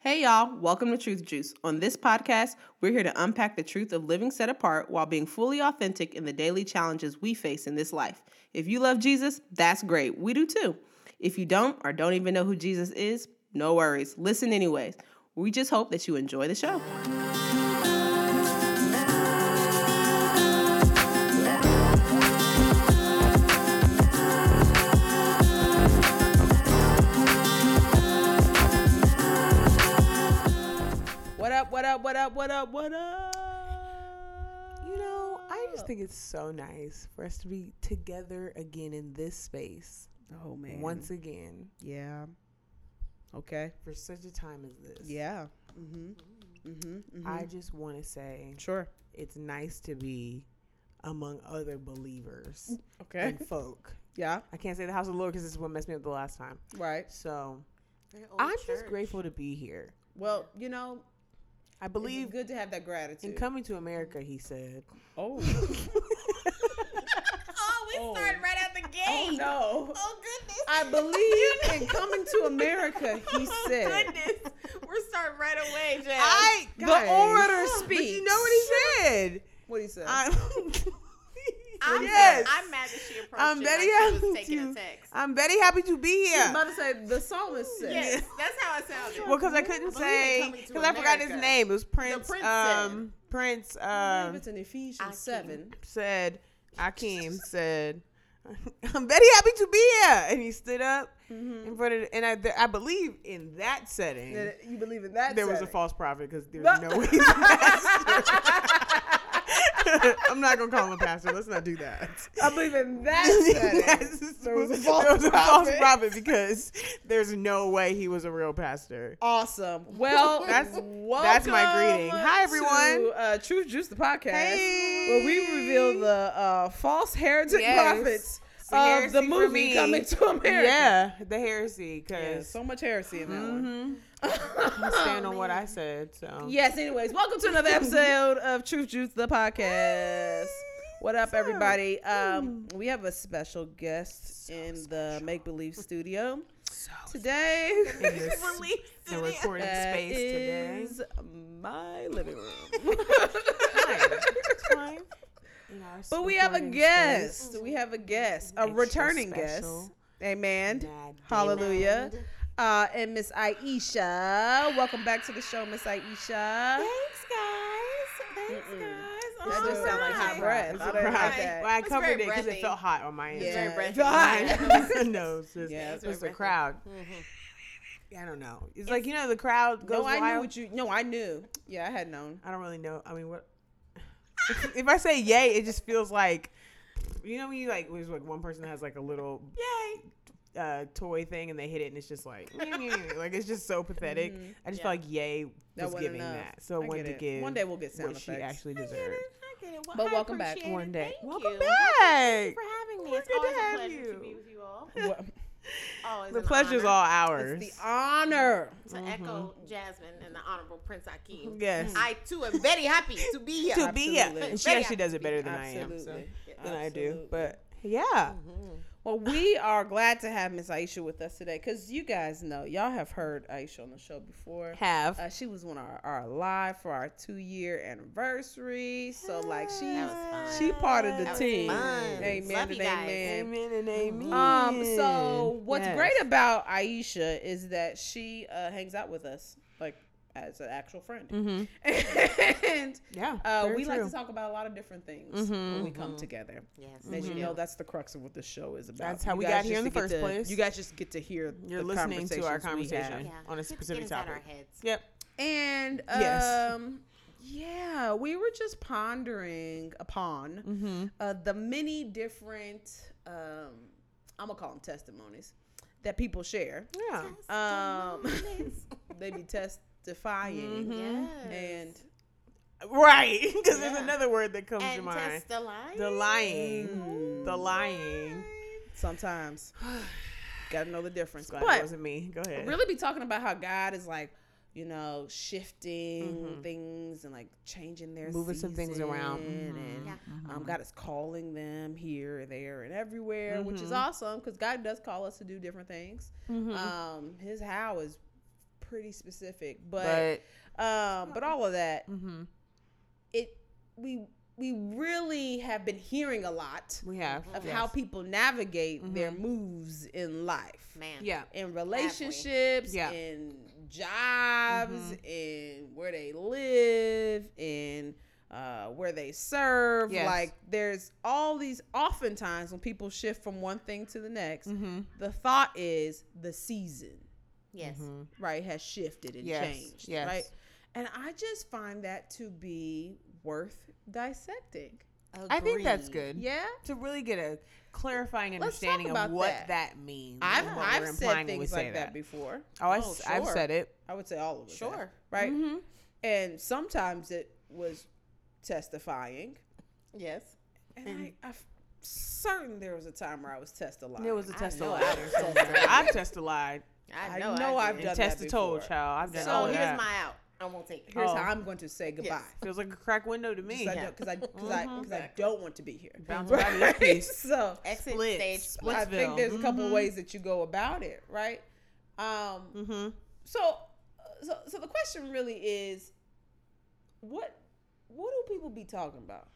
Hey, y'all, welcome to Truth Juice. On this podcast, we're here to unpack the truth of living set apart while being fully authentic in the daily challenges we face in this life. If you love Jesus, that's great. We do too. If you don't or don't even know who Jesus is, no worries. Listen anyways. We just hope that you enjoy the show. What up, what up, what up, what up. You know, I just think it's so nice for us to be together again in this space Oh, man. once again Yeah. Okay. for such a time as this. Yeah. Mm-hmm. Mm-hmm. I just want to say Sure. it's nice to be among other believers Okay. and folk. Yeah. I can't say the house of the Lord because this is what messed me up the last time. Right. So I'm just grateful to be here. Well, you know, I believe believe good to have that gratitude. in coming to America, he said. oh. Oh, we Oh. started right out the oh, gate. oh no. Oh goodness. I believe in coming to America, he oh, said. goodness. We're starting right away, Jazz. I The guys, orator But you know what he said? What he said? I'm, I'm, yes. I'm mad that she approached I'm it very like she happy was taking to- a text. I'm very happy to be I was here. about to say the psalmist said. Yes, that's how it sounded. Well, because I couldn't I say because I forgot his name. It was Prince. prince um, Prince I um, it's in Ephesians Akeem. seven. said. Akeem said, "I'm very happy to be here," and he stood up in front of. And I, I believe in that setting, You believe in that? there was a false prophet because there's No. no way. he's a pastor. I'm not gonna call him a pastor. Let's not do that. I believe in that There was a false there was a false prophet. prophet because there's no way he was a real pastor. Awesome. Well, That's- that's my greeting. Hi, everyone. To, uh, Truth Juice, the podcast, Hey. where we reveal the uh, false heretic Yes. prophets of the movie coming to America. Yeah, the heresy. Yeah, Cause so much heresy in that one. I stand on what I said. So Yes. Anyways, welcome to another episode of Truth Juice, the podcast. What up, everybody? Um, we have a special guest in the Make Believe studio so today. in this, the recording That space today. is my living room. Fine. It's fine. In our But we have a guest. space. We have a guest, a Extra returning special. guest. Amen. Mad Hallelujah. Uh, and Miss Aisha. Welcome back to the show, Miss Aisha. Thanks, guys. Thanks, Mm-mm. guys. That so just sound like hot breath. It's I a didn't that. Well, I It's covered it because it felt hot on my end. Yeah. very breathy. Fine. no, it's just, Yeah, it's it's just very the crowd. I don't know. It's, like you know the crowd goes No, I knew what you. No, I knew. Yeah, I had known. I don't really know. I mean, what if I say yay? It just feels like you know when you like there's like one person that has like a little Yay. Uh, toy thing and they hit it and it's just like like it's just so pathetic. Mhm. I just Yeah. feel like yay That was wasn't giving enough. that, so I I wanted get to it. give One day we'll get sound what she effects. actually I get it. deserved. I get it. Well, But I welcome back. it. One day, Thank welcome you. back. Thank you for having me. We're It's good to always a have pleasure you. to be with you all. What- Always The an pleasure's honor all ours. It's the honor. To echo Jasmine and the Honorable Prince Akeem. Yes. I too am very happy to be here. to be here, and she Very actually does it better than I am. So, Absolutely. than I do, but yeah. Mm-hmm. Well, we are glad to have Miss Aisha with us today because you guys know, y'all have heard Aisha on the show before. Have Uh, she was one of our, our live for our two year anniversary. So, like, she That was fun. she part of the That was team. fun. Amen Love and you guys. amen. amen and amen. Um, so what's Yes. great about Aisha is that she uh, hangs out with us like as an actual friend, Mm-hmm. and Yeah, uh, very we like to talk about a lot of different things when we come together. Yes. As you Mhm. know, that's the crux of what the show is about. That's how You we got here in the first to- place. You guys just get to hear You're the listening to our conversations we have. conversation. Yeah. on a specific topic. our heads. Yep. And Yes. um, yeah, we were just pondering upon Mm-hmm. uh, the many different um, I'm gonna call them testimonies that people share. Yeah. Um, they be testifying Mhm. Yes. and Right. Because there's another word that comes to mind. test the lying. The lying. Mm. The lying. sometimes gotta know the difference. Glad it But wasn't me. Go ahead. really be talking about how God is like, you know, shifting Mhm. things and like changing their Moving some things around. season Mhm. and Yeah. um, God is calling them here, there, and everywhere, which is Mhm. awesome because God does call us to do different things. Mhm. Um, his how is pretty specific, but But um, but all of that, mhm, it we we really have been hearing a lot we have of yes. how people navigate their moves in life. Man. yeah in relationships, Yeah. in jobs, Mhm. in where they live, in uh, where they serve. Yes. Like there's all these. Oftentimes, when people shift from one thing to the next, mm-hmm. the thought is the season, Yes. right, has shifted and Yes, changed, yes. right. And I just find that to be worth dissecting. I think that's good Yeah. to really get a clarifying understanding of what that. that, means. I've what I've said implying when we things like that. before. Oh, I, Oh, have sure. said it. I would say all of us. have, Sure. right? Mm-hmm. and sometimes it was testifying Yes. and I, I'm certain there was a time where i was testifying There was a I test know a I lie. was. I've test a lie. I know I've did. done And test that a told, before. child. I've done So all here's that. my out. I won't take it. here's Oh. how i'm going to say goodbye Feels like a crack window to me. because Yeah. I, because I, because I, Mhm. 'cause I don't want to be here Bounce out of piece. so Exit Splits. stage. Splits. i think Splitsville. there's a couple Mhm. ways that you go about it right um Mm-hmm. so so so the question really is what what do people be talking about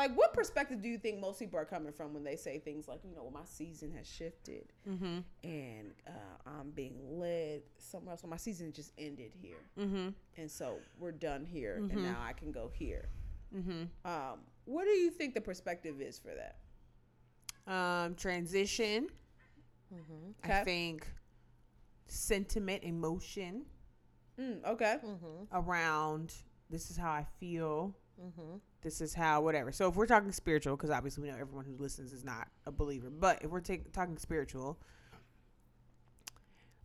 like what perspective do you think most people are coming from when they say things like you know well, my season has shifted Mm-hmm. and uh, i'm being led somewhere else so my season just ended here Mm-hmm. and so we're done here Mhm. and now i can go here Mm-hmm. um what do you think the perspective is for that Um, transition. Mm-hmm. I think sentiment, emotion mm, okay Mm-hmm. around this is how I feel. Mm-hmm. This is how whatever. So if we're talking spiritual, because obviously we know everyone who listens is not a believer, but if we're ta- talking spiritual,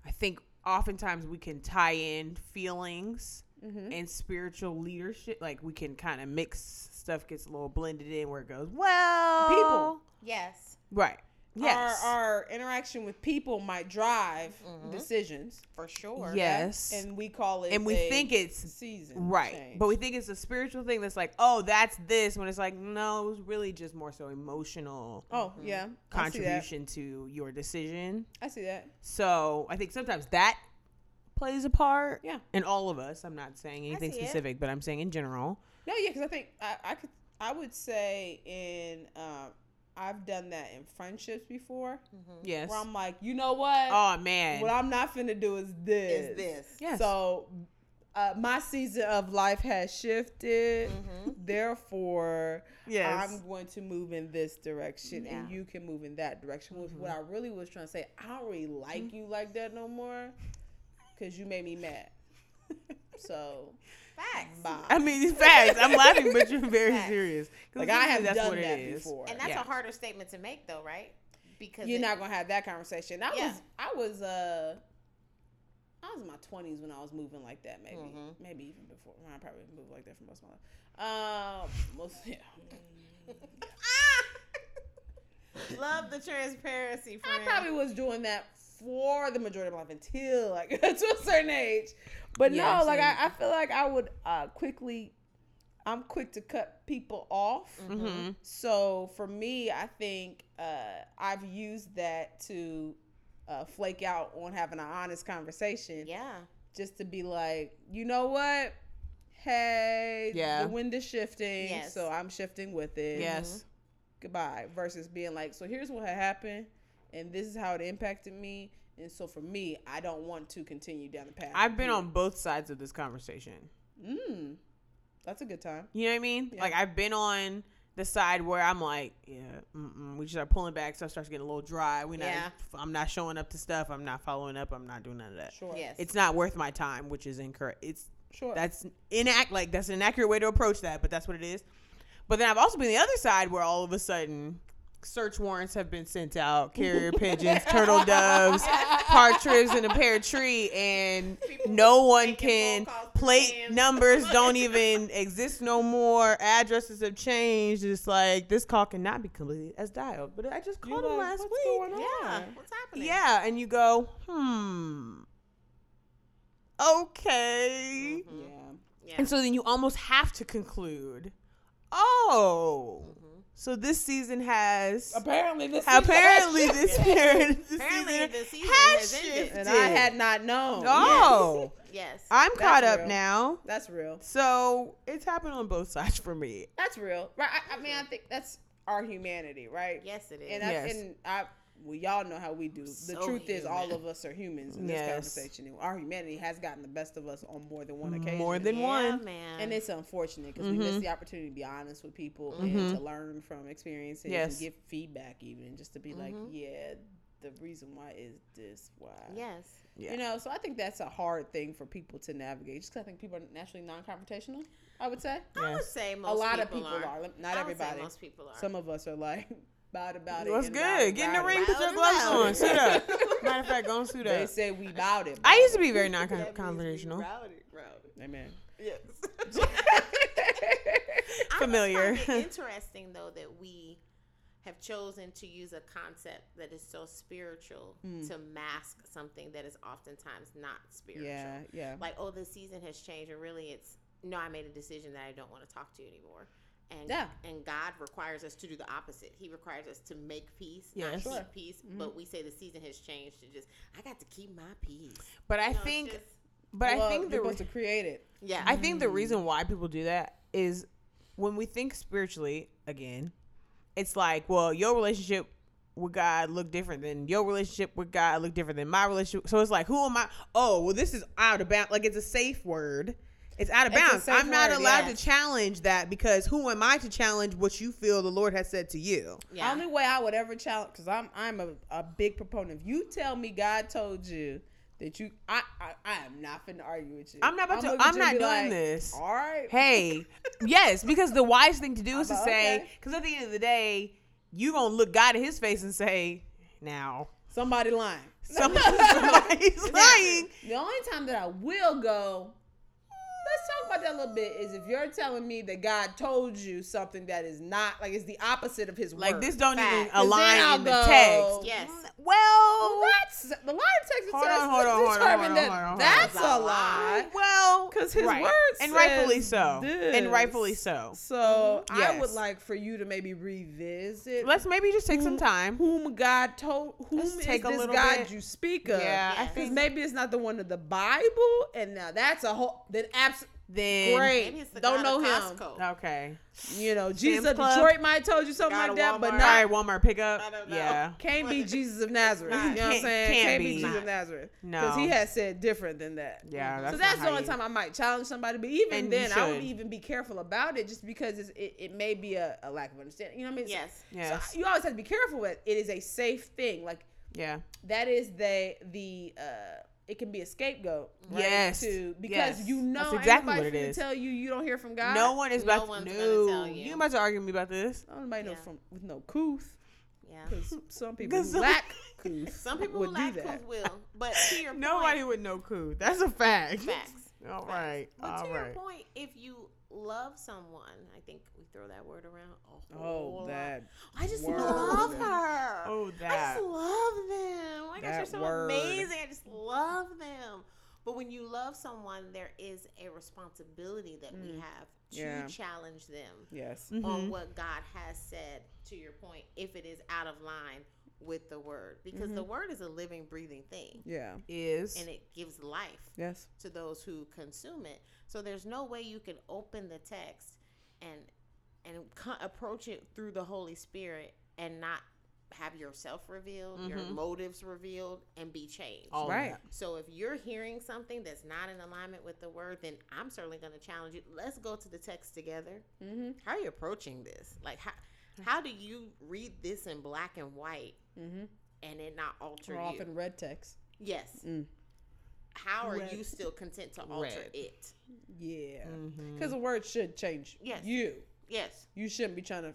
I think oftentimes we can tie in feelings mm-hmm. and spiritual leadership. Like we can kind of mix stuff, gets a little blended in where it goes, well, People. Yes. right? Yes, our, our interaction with people might drive Mhm. decisions For sure. yes, and we call it and we think it's season right, change. but we think it's a spiritual thing that's like, oh, that's this. When it's like, no, it was really just more so emotional oh yeah see that. contribution to your decision. I see that So I think sometimes that plays a part. Yeah. in all of us. I'm not saying anything see it. specific, but I'm saying in general. no yeah because I think I, I could I would say in um I've done that in friendships before Mm-hmm. Yes. where I'm like you know what Oh man. what I'm not finna do is this Is this? Yes. so uh, my season of life has shifted Mm-hmm. therefore yes. I'm going to move in this direction and you can move in that direction. Which Mm-hmm. What I really was trying to say, I don't really like you like that no more because you made me mad. So, Facts. bye. I mean, facts. I'm laughing, but you're very Facts. serious. 'Cause like, I have that's done what it that is. before. And that's Yeah. a harder statement to make, though, right? Because You're it- not going to have that conversation. I Yeah. was, I was, uh, I was in my 20s when I was moving like that, maybe. Mhm. Maybe even before. I probably moved like that for most of my life. Um, most, yeah. Love the transparency. I probably was doing that for the majority of my life until like to a certain age. But Yeah, no, like. I, I feel like I would uh quickly I'm quick to cut people off. Mm-hmm. So for me, I think uh I've used that to uh, flake out on having an honest conversation Yeah. just to be like, you know what? Hey, Yeah. the wind is shifting, Yes. so I'm shifting with it Yes. goodbye versus being like so here's what had happened and this is how it impacted me and so for me i don't want to continue down the path I've been on both sides of this conversation. mm, that's a good time You know what I mean? Yeah. Like I've been on the side where I'm like, yeah, mm-mm. we just start pulling back, stuff starts getting a little dry. We not, Yeah. I'm not showing up to stuff. I'm not following up. I'm not doing none of that. sure Yes. It's not worth my time, which is incorrect. It's sure that's inact like that's an inaccurate way to approach that, but that's what it is. But then I've also been the other side where all of a sudden search warrants have been sent out, carrier pigeons, turtle doves, partridges in a pear tree, and People no one can phone calls to plate scams. numbers don't even exist no more. Addresses have changed. It's like this call cannot be completed as dialed. But I just You're called him like, last what's week. going on? Yeah. What's happening? Yeah, and you go, hmm. Okay. Mhm. yeah Yeah. And so then you almost have to conclude, oh, Mhm. So this season has apparently this apparently this Yeah. this Apparently season the season has has shifted. and i had not known Oh, Yes. I'm That's caught up real. now. That's real. So it's happened on both sides for me. That's real. Right. I, I mean, I think that's our humanity, right? yes, it is. And I, Yes. and I, well, y'all know how we do. The So truth is, all of us are humans in this conversation. And Our humanity has gotten the best of us on more than one occasion. More than yeah, one. man. and it's unfortunate because we Mhm. miss the opportunity to be honest with people Mhm. and to learn from experiences Yes. and give feedback, even and just to be like, Mhm. yeah, the reason why is this why. yes. Yeah. You know, so I think that's a hard thing for people to navigate. Just because I think people are naturally non-confrontational. I would say I would say most a lot of people people are. are. Not I would say everybody. most people are. Some of us are like bad about it. What's good? rowdy, Get in the ring, put your gloves on. Suit up. Matter of fact, go and suit up. They up. say we bout it. I used to be very That means we non-confrontational. Rowdy, rowdy. Amen. Yes. Familiar. I find it interesting though that we have chosen to use a concept that is so spiritual Mm. to mask something that is oftentimes not spiritual. Yeah, yeah. Like, oh, the season has changed, and really, it's no. I made a decision that I don't want to talk to you anymore. And Yeah. and God requires us to do the opposite. He requires us to make peace, Yes. not Sure. keep peace. Mhm. But we say the season has changed to just I got to keep my peace. But I You know, think, just- but I think you're the supposed to create it. yeah, I think the reason why people do that is when we think spiritually again, it's like, well, your relationship with God look different than your relationship with God look different than my relationship. So it's like, who am I? Oh, well, this is out of bounds. Like it's a safe word. It's out of bounds. I'm not word, allowed yes. to challenge that because who am I to challenge what you feel the Lord has said to you? yeah. Only way I would ever challenge, because I'm I'm a, a big proponent. If you tell me God told you that you, I I, I am not finna argue with you. I'm not about to. looking at I'm not doing like, this. All right. Hey, yes, because the wise thing to do is to I'm like, say, okay. because at the end of the day, you gonna look God in His face and say, now. Somebody lying. Somebody, somebody's lying. The only time that I will go, let's talk about that a little bit, is if you're telling me that God told you something that is not like it's the opposite of His word. Like this don't even Fact. 'Cause then align I'll in the text. Yes. Mm, well, That's the line of text Hold on, says hold on, hold on, hold on, that hold on, that's That's a a lie. well, Because his right. word and rightfully so, this. and rightfully so. So mm-hmm. I would like for you to maybe revisit. Let's maybe just take some time. Whom God told? Whom Let's is take a this God bit. you speak of? Yeah, I Because think maybe it's not the one of the Bible, and now that's a whole. Then abs- then great. Maybe it's the Don't know him. Costco. Okay. You know, Jesus of Club. Detroit might have told you something God like of that, but Walmart. not All right, Walmart pickup. I. Yeah. can't be Jesus of Nazareth. You know what I'm saying? can't Can't be be. Jesus of Nazareth. No. Because he has said different than that. Yeah. That's so that's the only you- time I might challenge somebody. But even And then, I would even be careful about it just because it's, it, it may be a, a lack of understanding. You know what I mean? Yes. Yes. So you always have to be careful with it. It is a safe thing. Like yeah. that is the the uh it can be a scapegoat. Right? Yes. To because Yes. you know That's ain't exactly what it finna tell you you don't hear from God. No one is No about one's to. gonna No. tell you. You about to argue me about this? Nobody know Yeah. from with no couth. Yeah. Because some people 'Cause who some- lack couth Some people would who do lack that. couth will, but to your Nobody point, would know coup. That's a fact. facts. All Facts. right. But All to your point, if you love someone, I think we throw that word around. A Oh, whole lot. that I just word. love her. Oh, that. I just love them. Oh my gosh, they're so word. amazing. I just love them. But when you love someone, there is a responsibility that we Mm. have to Yeah. challenge them yes. Mhm. on what God has said, to your point, if it is out of line with the word. Because the word is a living, breathing thing. Yeah. Is And it gives life Yes. to those who consume it. So there's no way you can open the text and and co- approach it through the Holy Spirit and not have yourself revealed, your Mhm. motives revealed, and be changed. all Right. So if you're hearing something that's not in alignment with the word, then I'm certainly going to challenge you. Let's go to the text together. Mm-hmm. How are you approaching this? Like how how do you read this in black and white Mm-hmm. and it not alter Or you? often red text. Yes. Mm. How are Red. you still content to alter Red. it? Yeah. Because the word should change Yes. you. Yes. You shouldn't be trying to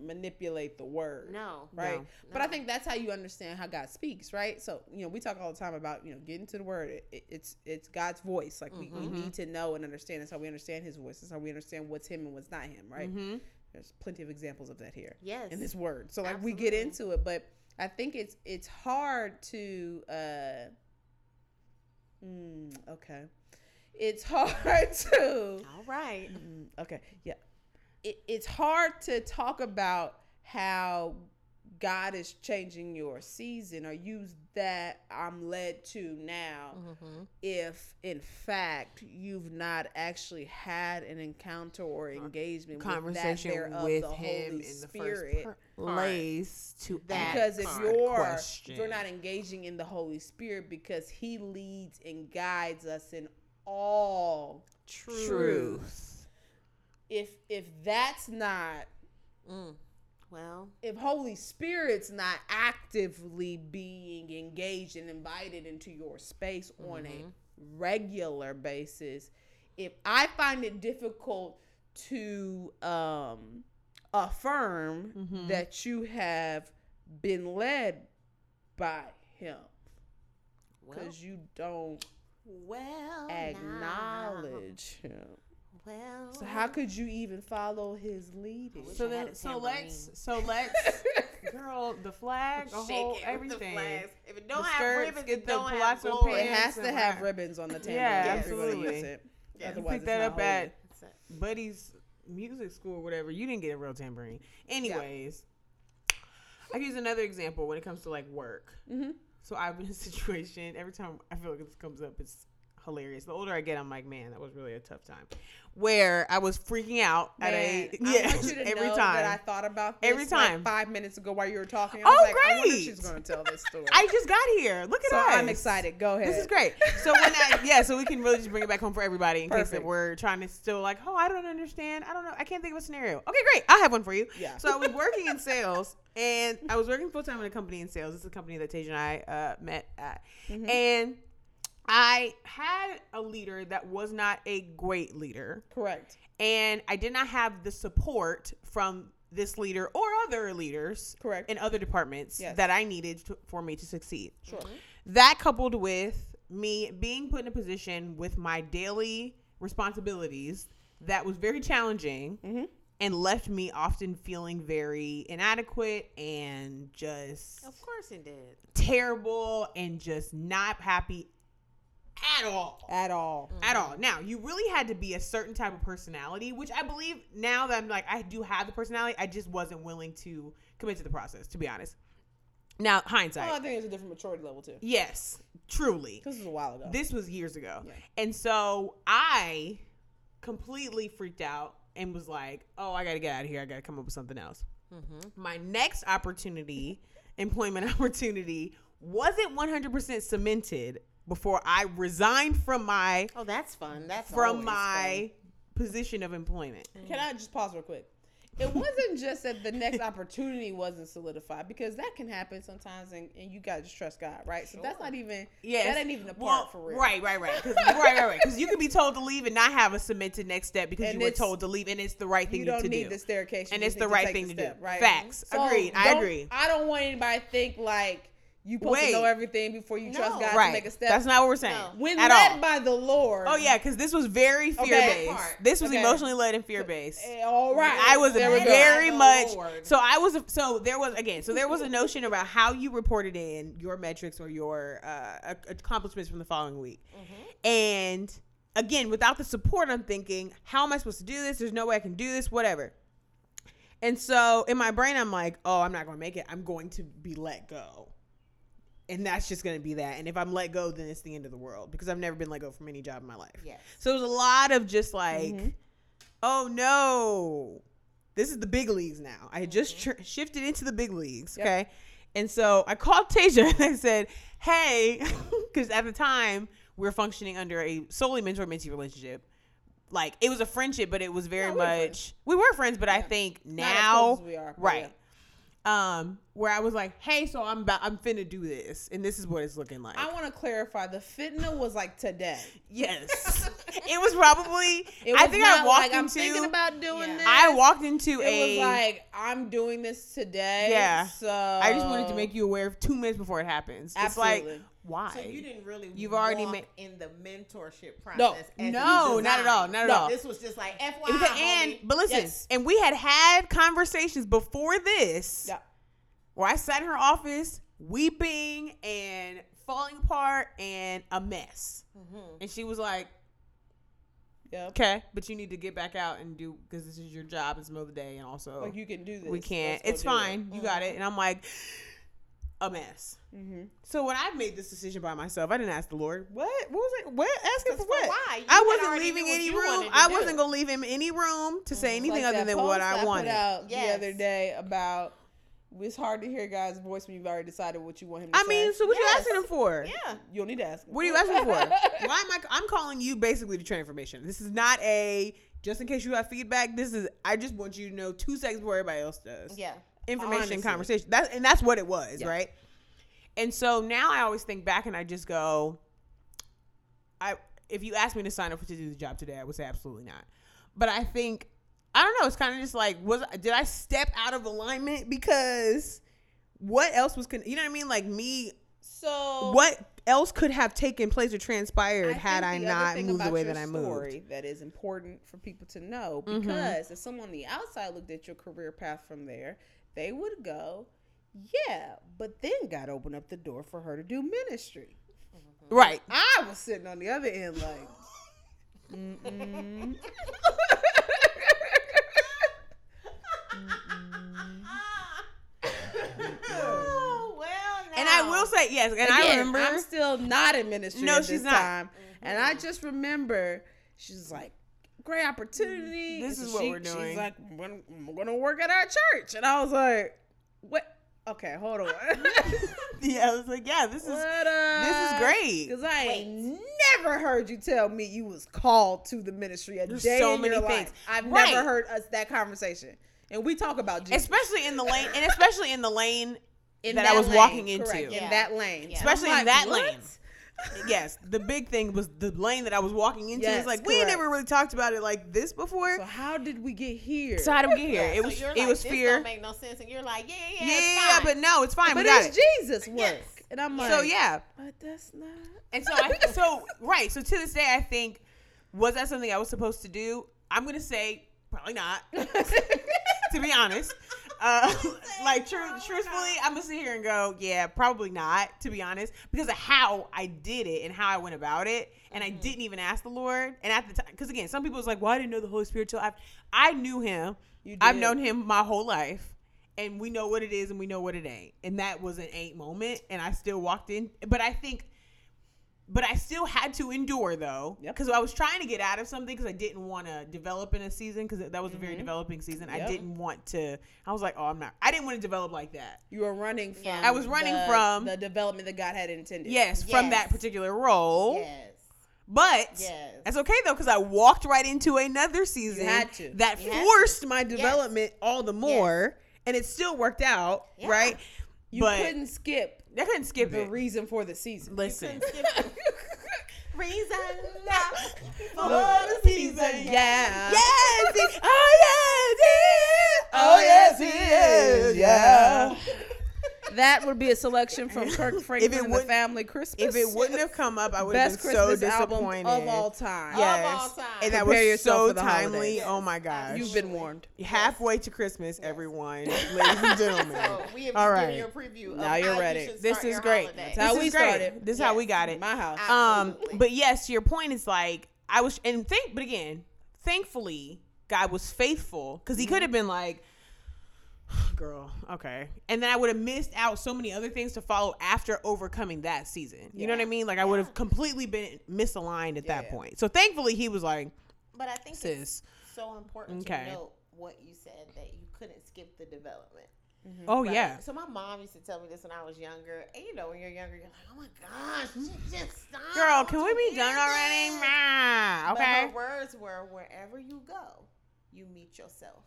manipulate the word. No. Right. No. But I think that's how you understand how God speaks, right? So, you know, we talk all the time about, you know, getting to the word. It, it- it's it's God's voice. Like we, we Mhm. need to know and understand. That's how we understand his voice. That's how we understand what's him and what's not him, right? Mhm. There's plenty of examples of that here Yes. in this word. So like we get into it, but I think it's it's hard to uh mm, okay. It's hard to All right. Mm, okay, yeah. It, it's hard to talk about how God is changing your season or use that I'm led to now Mm-hmm. if in fact you've not actually had an encounter or engagement Conversation with, that with the him Holy in the Spirit. first place to That because if you're question. you're not engaging in the Holy Spirit because he leads and guides us in all truth. truth. If if that's not Mm. Well, if Holy Spirit's not actively being engaged and invited into your space on a regular basis, if I find it difficult to um, affirm Mhm. that you have been led by Him well, because you don't well, now. acknowledge Him. Well, So how could you even follow His leading? So then, so let's, so let's, girl, the flag, a shake whole it with everything. the flags. If it don't The have skirts, ribbons, get it the don't have palazzo glory. It has to have wrap- ribbons on the tambourine. Yeah, if absolutely. use it. Yeah. You Otherwise, picked it's that up holy. at Buddy's music school or whatever. You didn't get a real tambourine. Anyways, I can use another example when it comes to like work. Mhm. So I've been in a situation. Every time I feel like this comes up, it's hilarious. The older I get, I'm like, man, that was really a tough time. Where I was freaking out at Man, a I yeah every time. that I thought about this Every like, time. five minutes ago while you were talking. I Oh, was like, I great. she's going to tell this story. I just got here. Look at so us. I'm excited. Go ahead. This is great. So when I, yeah, so we can really just bring it back home for everybody in case that we're trying to still like, oh, I don't understand. I don't know. I can't think of a scenario. Okay, great. I'll have one for you. Yeah. So I was working in sales and I was working full time in a company in sales. This is a company that Tej and I uh, met at. Mm-hmm. And I had a leader that was not a great leader. Correct. And I did not have the support from this leader or other leaders Correct. in other departments Yes. that I needed to, for me to succeed. Sure. That coupled with me being put in a position with my daily responsibilities that was very challenging Mhm. and left me often feeling very inadequate and just Of course it did. terrible and just not happy at all At all. at all. Now, you really had to be a certain type of personality, which I believe now that I'm like, I do have the personality, I just wasn't willing to commit to the process, to be honest. Now, hindsight. Well, I think it's a different maturity level too. yes, truly. This was a while ago. This was years ago. Yeah. And so I completely freaked out and was like, oh, I got to get out of here. I got to come up with something else. Mm-hmm. My next opportunity, employment opportunity, wasn't 100% cemented before I resigned from my Oh, that's fun. That's from always my position of employment. Mm. Can I just pause real quick? It wasn't just that the next opportunity wasn't solidified because that can happen sometimes, and, and you gotta just trust God, right? So that's not even yeah, that ain't even a part Well, for real, Right, right, right. 'Cause- right, right, right. Because you can be told to leave and not have a cemented next step because And you were told to leave, and it's the right thing You don't to need do. the staircase, you and it's the right thing the to step, do. right? Facts. So Agreed. I agree. I don't want anybody to think like you supposed Wait. to know everything before you trust No. God right. to make a step. That's not what we're saying. No. when at led all. by the Lord. Oh yeah, because this was very fear Okay. based. Part. This was Okay. emotionally led and fear based. Eh, all right. I was there we go. very By the much Lord. so. I was so there was again. So there was a notion about how you reported in your metrics or your uh, ac- accomplishments from the following week, and again, without the support, I'm thinking, how am I supposed to do this? There's no way I can do this. Whatever. And so in my brain, I'm like, oh, I'm not going to make it. I'm going to be let go. And that's just going to be that. And if I'm let go, then it's the end of the world because I've never been let go from any job in my life. Yes. So it was a lot of just like, Mhm. oh no, this is the big leagues now. I had just tr- shifted into the big leagues. Yep. Okay. And so I called Tasia and I said, hey, because at the time we were functioning under a solely mentor mentee relationship. Like it was a friendship, but it was very No, we much friends. we were friends. But I think now, we are, right? Um, where I was like, hey, so I'm about I'm finna do this, and this is what it's looking like. I want to clarify. The fitna was like today. yes, it was probably. It I think I walked like, I'm into. thinking about doing Yeah. this. I walked into It a. was like I'm doing this today. Yeah. So I just wanted to make you aware of two minutes before it happens. It's like Absolutely. Why? So you didn't really You've already made- in the mentorship process. No. No, not at all, not at No. all. This was just like FYI, Because- and but listen, Yes. and we had had conversations before this Yeah. where I sat in her office weeping and falling apart and a mess, Mhm. and she was like, Yep. Okay, but you need to get back out and do because this is your job. It's the middle of the day, and also Like you can do this. we can't. It's do it. fine. You got it. And I'm like, a mess. Mhm. So when I made this decision by myself, I didn't ask the Lord. What? What was it? What? Asking for what? why? You I wasn't leaving any room. I do. wasn't gonna leave him any room to say anything Like other than what I put wanted. out Yes. the other day about it's hard to hear God's voice when you've already decided what you want him to say. I say. mean, so what Yes. you asking him for? Yeah. you don't need to ask. him. What are you asking for? Why am I? I'm calling you basically to trade information. This is not a just in case you have feedback. This is I just want you to know two seconds before everybody else does. Yeah. Information Honestly. conversation. That's and that's what it was, Yeah. right? And so now I always think back and I just go, I if you asked me to sign up to do the job today, I would say absolutely not. But I think I don't know. It's kind of just like was did I step out of alignment because what else was con- you know what I mean? Like me, So what else could have taken place or transpired I had I not moved the way that I moved? That is important for people to know Mhm. because if someone on the outside looked at your career path from there, they would go, "Yeah," but then God opened up the door for her to do ministry. Mm-hmm. Right. I was sitting on the other end like, Mm-mm. oh well. Now. And I will say yes, and I remember I'm still not in ministry. No, at she's not. Time, and I just remember she's like, "Great opportunity." Mm, this is so what she- we're doing. She's like, "We're, we're gonna work at our church," and I was like, "What? Okay, hold on." yeah, I was like, yeah, this is what up? this is great. Because I Wait. ain't never heard you tell me you was called to the ministry a There's day so in many your things. life. I've Right. never heard us that conversation, and we talk about Jesus. especially in the lane, and especially in the lane in that I was lane, walking into. correct, in that lane, Yeah. Especially I'm in that what? lane. Yes, the big thing was the lane that I was walking into. Yes, it's like we correct. never really talked about it like this before. So how did we get here? So how did we get here? Yeah, it was you're it like, was this fear. Don't make no sense, and you're like, yeah, yeah, Yeah, yeah, yeah, it's but no, it's fine. but we got it's it. Jesus work, Yes. and I'm like, So yeah, but that's not. and so I so right. So to this day, I think was that something I was supposed to do? I'm gonna say probably not. to be honest. Uh, like truthfully, I'm gonna sit here and go, yeah, probably not. To be honest, because of how I did it and how I went about it, and I Mm-hmm. didn't even ask the Lord. And at the time, because again, some people was like, well, I didn't know the Holy Spirit till I, I knew Him. You I've known Him my whole life, and we know what it is and we know what it ain't. And that was an ain't moment, and I still walked in. But I think but I still had to endure though, Yep. because I was trying to get out of something because I didn't want to develop in a season because that was a very developing season. I Mm-hmm. Didn't want to. I was like, oh, I'm not. I didn't want to develop like that. You were running from. Yeah. I was running the- from- the development that God had intended. Yes, from that particular role. Yes. But Yes. that's okay though because I walked right into another season had to. that You had to. forced my development all the more, and it still worked out, Yeah. right? You but couldn't skip I couldn't skip the it. reason for the season. Listen, Reason For the season, yeah. yes, he- oh yes, he is. Oh yes, he is. Yeah. That would be a selection from Kirk Franklin and the wouldn't- Family Christmas. If it wouldn't have come up, I would have best been so Christmas album disappointed. of all time. Yes. Of all time. And that Prepare was so timely. holidays. Oh my gosh. You've been warned. halfway to Christmas, everyone, ladies and gentlemen. So we have All just given you a preview. Now you're how ready. You This is great. holiday. That's how this we is great. started. This is how we got it. My house. Um, but yes, to your point is like I was, and think, but again, thankfully, God was faithful because He could have been like, "Girl, okay," and then I would have missed out so many other things to follow after overcoming that season. You know what I mean? Like I would have completely been misaligned at that point. So thankfully, He was like, But I think it's "Sis, so important Okay. to note what you said that you couldn't skip the development. oh Right? yeah." So my mom used to tell me this when I was younger. And you know, when you're younger, you're like, oh my gosh, just- just stop. Girl, can we be done already? this." Mah, But Okay. her words were, wherever you go, you meet yourself.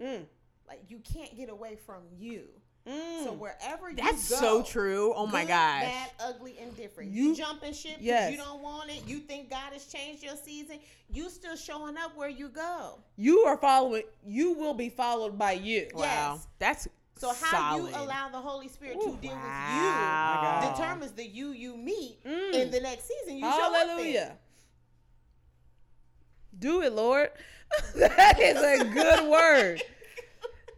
Mm. Like you can't get away from you. Mm. So wherever That's go, so true. Oh my good, gosh. Bad, ugly, and different. You, You- jumping ship because Yes. you don't want it. You think God has changed your season. You still showing up where you go. you are following. You will be followed by you. Wow. Yes. That's So how solid. you allow the Holy Spirit Ooh, to deal wow. with you determines the you you meet Mm. in the next season. You show up in. Hallelujah. Do it, Lord. that is a good word.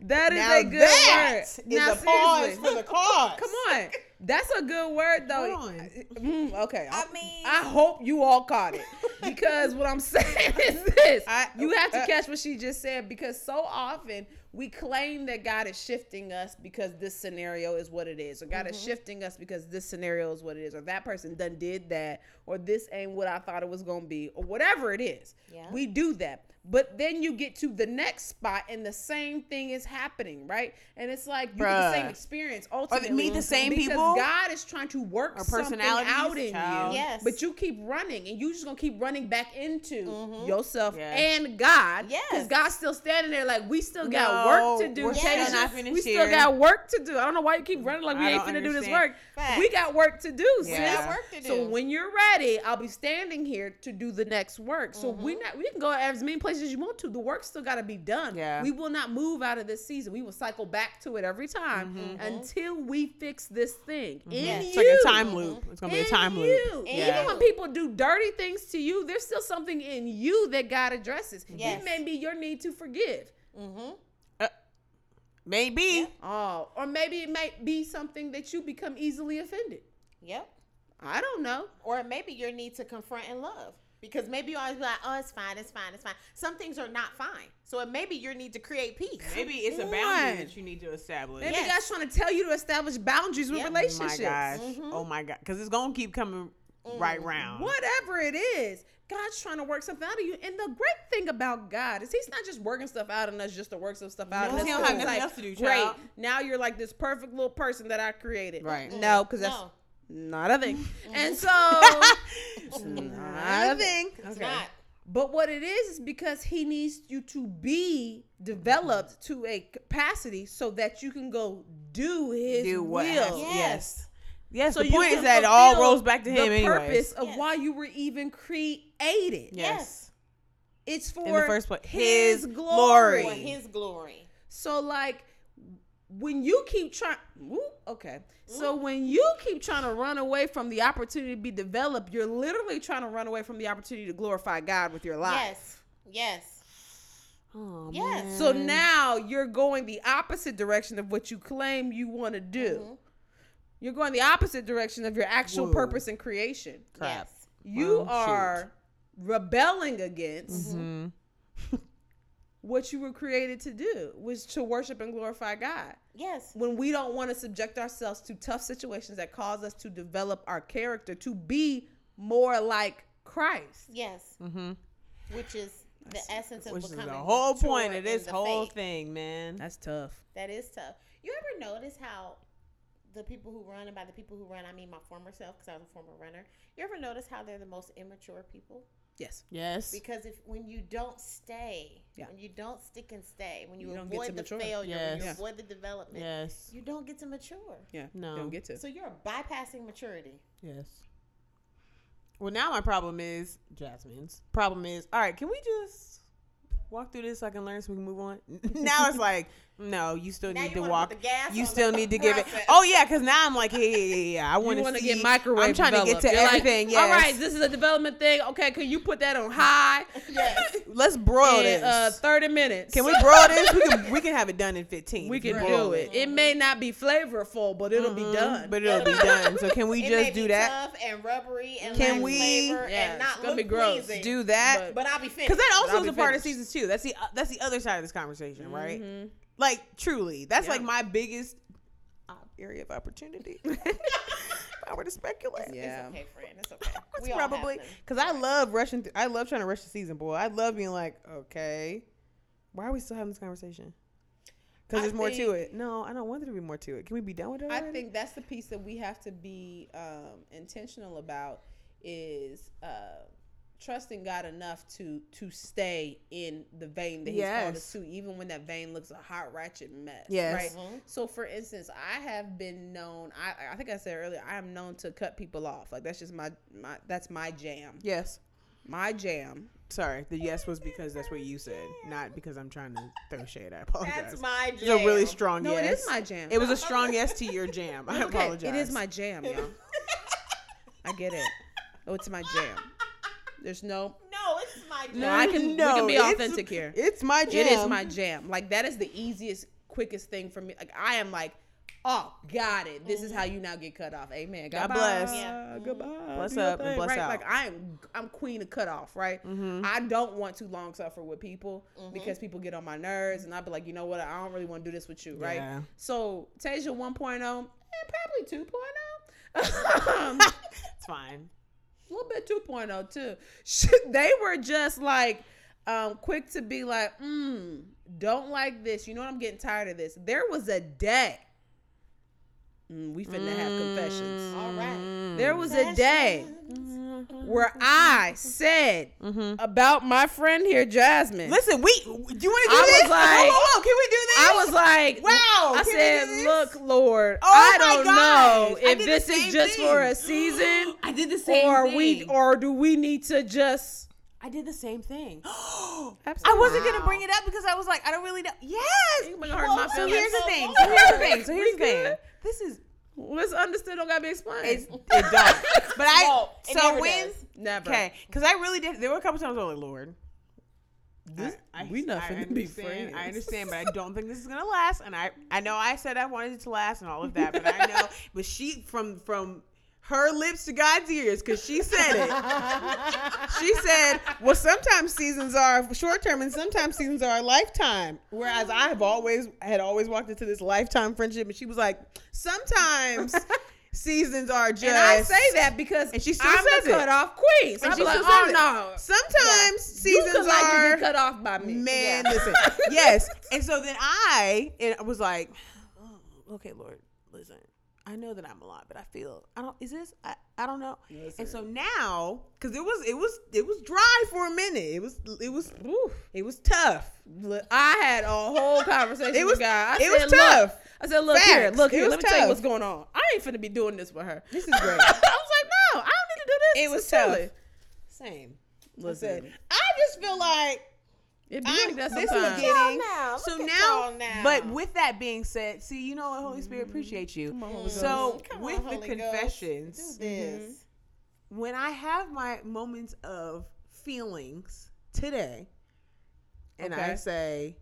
That is Now a good that word. is Now, a pause seriously. for the cause. Come on. That's a good word though. Mm, okay. I mean- I hope you all caught it because what I'm saying is this: I- you have to uh, catch what she just said because so often we claim that God is shifting us because this scenario is what it is, or God Mm-hmm. is shifting us because this scenario is what it is, or that person done did that, or this ain't what I thought it was gonna be, or whatever it is. Yeah. We do that. But then you get to the next spot and the same thing is happening, right? And it's like you get the same experience Or ultimately. they meet the same because people? God is trying to work Or something out in child. you. Yes. But you keep running and you just gonna keep running back into Mhm. yourself Yeah. and God. Yes. Because God's still standing there like we still got No, work to do. we're still Tasia. not finished we still here. got work to do. I don't know why you keep running like we I ain't don't finna do this work. Facts. We got work to do, sis. We got work to So when you're ready, I'll be standing here to do the next work. So we Mm-hmm. not we can go as many places as you want to. The work still got to be done. Yeah. We will not move out of this season. We will cycle back to it every time Mm-hmm. until we fix this thing in Yes. you. It's like a time loop. It's gonna be a In time loop. you. In Even when people do dirty things to you, there's still something in you that God addresses. Yes. It may be your need to forgive. Mm-hmm. Maybe. Oh, or maybe it might be something that you become easily offended. Yep. I don't know. Or maybe your need to confront and love. Because maybe you always be like, oh, it's fine, it's fine, it's fine. Some things are not fine. So it may be your need to create peace. Maybe it's a boundary on. that you need to establish. Maybe Yes. God's trying to tell you to establish boundaries with Yep. Oh my relationships. gosh. Mhm. Oh my god. Because it's gonna keep coming right round. Whatever it is, God's trying to work something out of you. And the great thing about God is He's not just working stuff out in us just to work some stuff out. No, in us He don't 'cause have nothing like, else to do, Great, child. now you're like this perfect little person that I created. Right. Mm. No, because that's No. not a thing. Mm. And so, It's not a thing. It's Okay. not. But what it is is because he needs you to be developed to a capacity so that you can go do his Do what? will. has- Yes. Yes. Yes. So the you point can is that it all rolls back to him the anyways. purpose of Yes. why you were even created. Yes. It's for In the first place, his, his glory. For his glory. So like when you keep trying okay. So when you keep trying to run away from the opportunity to be developed, you're literally trying to run away from the opportunity to glorify God with your life. Yes. Yes. Oh, Yes. man. So now you're going the opposite direction of what you claim you want to do. Mhm. You're going the opposite direction of your actual Whoa. purpose and creation. Crap. Yes. You shoot. are rebelling against Mhm. what you were created to do, was to worship and glorify God. Yes. When we don't want to subject ourselves to tough situations that cause us to develop our character to be more like Christ. Yes. Mhm. Which is the essence of Which is the whole point of this the whole faith. thing, man. That's tough. That is tough. You ever notice how the people who run, and by the people who run, I mean my former self, because I was a former runner. You ever notice how they're the most immature people? Yes. yes. Because if when you don't stay, Yeah. when you don't stick and stay, when you, You don't get to avoid the mature. failure, when you Yes. avoid the development, yes. you don't get to mature. Yeah. No. You Don't get to. So you're bypassing maturity. Yes. Well, now my problem is Jasmine's problem is all right. Can we just walk through this so I can learn so we can move on? now it's like no, you still Now need you to walk. put the gas You on still the need to give it. Oh yeah, because now I'm like, hey, yeah, yeah, yeah. I want to to get microwave. I'm trying to get to You're like, everything. yes. All right, this is a development thing. Okay, can you put that on high? Yes. Let's broil in this. uh, 30 minutes. can we broil this? We can. We can have it done in 15. We can you do broil it. It may not be flavorful, but it'll be Mhm, done. But it'll be done. So can we it may just do be that? tough and rubbery and Can lack we- flavor Yeah, and not gonna look be gross. pleasing, Do that. But- But I'll be finished. Because that also I'll is a part of seasons season two. That's the uh, that's the other side of this conversation, right? Like truly, that's Yeah. like my biggest uh, area of opportunity. if I were to speculate, Yeah. It's okay, friend. It's okay. it's We probably because I love rushing. Th- I love trying to rush the season, boy. I love being like, okay, why are we still having this conversation? Because there's more to it. No, I don't want there to be more to it. Can we be done with it? I think that's the piece that we have to be um, intentional about is uh, trusting God enough to to stay in the vein that He's called us Yes. to, even when that vein looks a hot ratchet mess. Yes. Right. Mhm. So, for instance, I have been known. I I think I said earlier. I am known to cut people off. Like that's just my my that's my jam. yes. My jam. Sorry, the yes was because that's what you said, not because I'm trying to throw shade. I apologize. That's my jam. It's a really jam. strong No, yes. it is my jam. It was a strong yes to your jam. I Okay, apologize. It is my jam, y'all. I get it. Oh, it's my jam. There's no. No, it's my jam. No, I can- we can be authentic here. It's my jam. It is my jam. Like that is the easiest, quickest thing for me. Like I am like, Oh, got it. This is how you now get cut off. Amen. God Goodbye. bless. Yeah. Goodbye. Bless Do your up and bless right? out. Like I'm, I'm queen of cut off, right? I don't want to long suffer with people because people get on my nerves, and I'd be like, you know what? I don't really want to do this with you, right? Yeah. So Tasia 1.0, and probably 2.0. Um, It's fine. A little bit 2.0 too. They were just like um quick to be like, mm, don't like this. You know I'm getting tired of this. There was a day. Mm, we finna have confessions. All right. There was a day where I said mm-hmm. about my friend here, Jasmine. Listen, we. Do you want to do I this? was like- whoa, whoa, whoa, can we do this? I was like, Wow, I said, look, Lord, Oh I don't gosh, know if this is just thing. for a season I did the same or thing. we or do we need to just I did the same thing. I Absolutely. wasn't gonna bring it up because I was like, I don't really know. Yes. You bring it hard to my so here's the thing. So here's the thing. So here's the thing. This is What's understood don't gotta be explained. it's it don't. But I No, it so never when does. Never. okay, because I really did. There were a couple times I was like, Lord. This- I, we not I finna be understand, friends. I understand, but I don't think this is gonna last. And I, I know I said I wanted it to last and all of that, but I know, but she from from her lips to God's ears, because she said it. She said, "Well, sometimes seasons are short term, and sometimes seasons are a lifetime." Whereas I have always had always walked into this lifetime friendship, and she was like, "Sometimes seasons are just." And I say that because And she still I'm says the it. cut off queen. So And I'm she like, oh no. Sometimes You seasons like are cut off by me. Man, Yeah. listen. Yes. And so then I and I was like, oh, okay, Lord, listen. I know that I'm a lot, but I feel I don't. Is this? I, I don't know. And so now, because it was it was it was dry for a minute. It was it was it was tough. Look, I had a whole conversation It was- with God. I it was said, look- tough. I said, look here, look here. Let me tell you what's going on. I ain't finna be doing this with her. This is great. I was like, no, I don't need to do this. It was tough. Same. Listen, I just feel like it be I'm- like that this is sometimes. getting- Y'all now. So at now, y'all now. but with that being said, see, you know what, Holy Spirit appreciates you. Come on, so Ghost. Come on, with the Holy confessions, do this. when I have my moments of feelings today, and I say,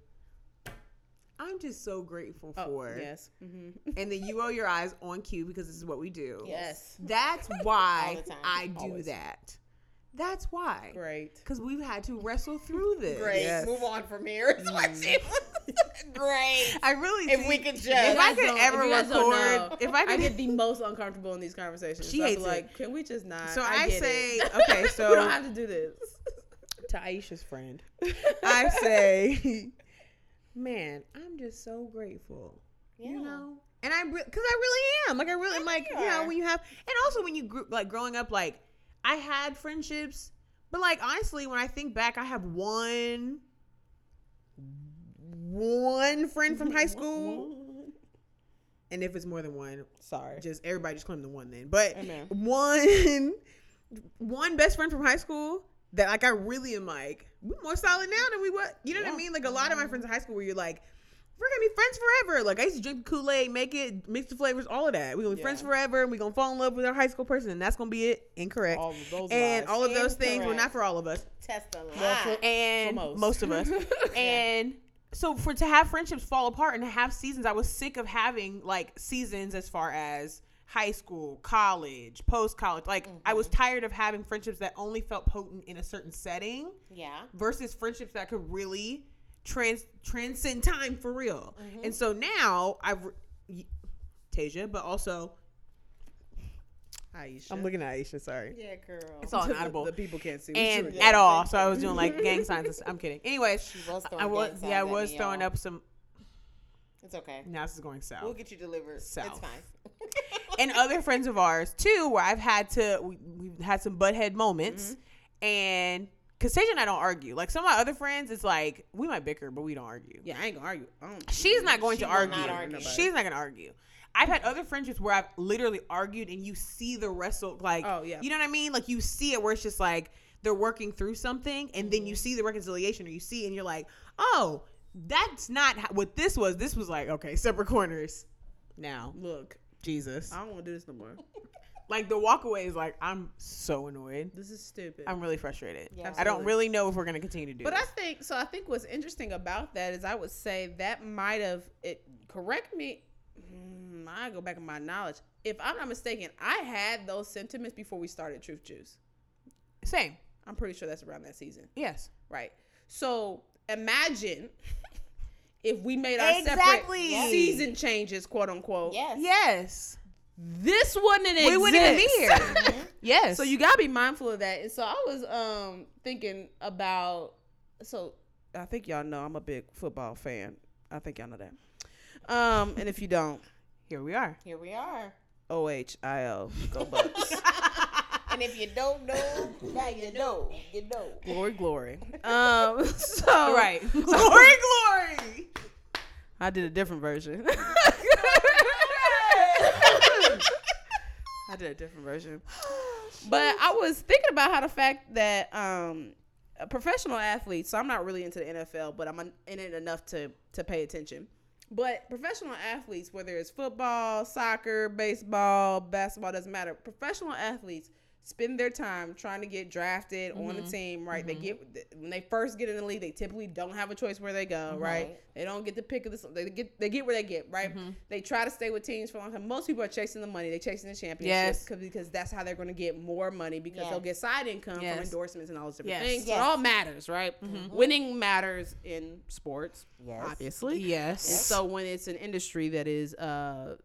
I'm just so grateful Oh, for, yes. hmm and then you roll your eyes on cue because this is what we do. Yes. That's why All the time. I do Always. that. That's why. Great. Because we've had to wrestle through this. Great. Yes. Move on from here. It's like mm. she Great. I really If see- we could just- If I could ever you guys don't know, record, if I I could get the most uncomfortable in these conversations. She So I be hates it. like, can we just not? So I, get say, it. okay, we don't have to do this. to Aisha's friend, I say, man, I'm just so grateful. You know, and I because I really am. Like I really am. Like you know when you have, and also when you grew like growing up, like I had friendships, but like honestly, when I think back, I have one. One friend from high school, and if it's more than one, Sorry. just everybody just claim the one then. But Amen. one one best friend from high school that like I really am like we more solid now than we were. You know what I mean? Like a lot of my friends in high school where you're like, we're gonna be friends forever. Like I used to drink Kool Aid, make it, mix the flavors, all of that. We're gonna be friends forever, and we're gonna fall in love with our high school person, and that's gonna be it. Incorrect. All of those and lies. all of those things were not for all of us Test the Well, lie. for- and most. most. of us. and so for to have friendships fall apart and have seasons, I was sick of having like seasons as far as high school, college, post college. Like I was mm-hmm. tired of having friendships that only felt potent in a certain setting yeah. versus friendships that could really trans transcend time for real. Mm-hmm. And so now I've y- Tasia, but also Aisha. I'm looking at Aisha. Sorry. Yeah, girl. It's all the, inaudible. the people can't see. what and you're at all. So I was doing like gang signs. and s- I'm kidding. Anyways, She was throwing I was gang yeah, I was throwing y'all. up some. It's okay. Now this is going south. We'll get you delivered. South. It's South. fine. and other friends of ours too, where I've had to we, we've had some butthead moments, mm-hmm. and because Tasia and I don't argue. Like some of my other friends, it's like we might bicker, but we don't argue. Yeah, I ain't gonna argue. I don't, She's not going She to argue. not argue. She's not going to argue. I've had other friendships where I've literally argued, and you see the wrestle, like, Oh, yeah. you know what I mean? Like you see it where it's just like they're working through something, and then Mm-hmm. you see the reconciliation, or you see, and you're like, oh, that's not how, what this was. This was like, okay, separate corners. Now, look. Jesus, I don't want to do this no more. like the walkaway is like, I'm so annoyed. This is stupid. I'm really frustrated. Yeah. I don't really know if we're gonna continue to do. But I think so. I think what's interesting about that is I would say that might have it. Correct me. Mm, I go back in my knowledge. If I'm not mistaken, I had those sentiments before we started Truth Juice. Same. I'm pretty sure that's around that season, Yes. right? So imagine if we made our Exactly. separate season changes, quote unquote. Yes. Yes. This wouldn't exist. We wouldn't even be here. yes. So you gotta be mindful of that. And so I was um thinking about so I think y'all know I'm a big football fan. I think y'all know that. Um, and if you don't, here we are. Here we are. O H I O, go Bucks. And if you don't know, now you know. You know. glory, glory. Um, so Right. glory, glory. I did a different version. I did a different version. But I was thinking about how the fact that um a professional athlete, so I'm not really into the NFL, but I'm in it enough to to pay attention. But professional athletes, whether it's football, soccer, baseball, basketball, doesn't matter. Professional athletes spend their time trying to get drafted on the mm-hmm. team, right? They mm-hmm. get when they first get in the league, they typically don't have a choice where they go, right? Right. They don't get the pick of this. They get they get where they get, right? Mm-hmm. They try to stay with teams for a long time. Most people are chasing the money. They're chasing the championship Yes. because because that's how they're going to get more money because they'll get side income from endorsements and all those different Yes. things. Yes. it all matters, right? Winning matters in sports, Yes. obviously. Yes. And so when it's an industry that is uh,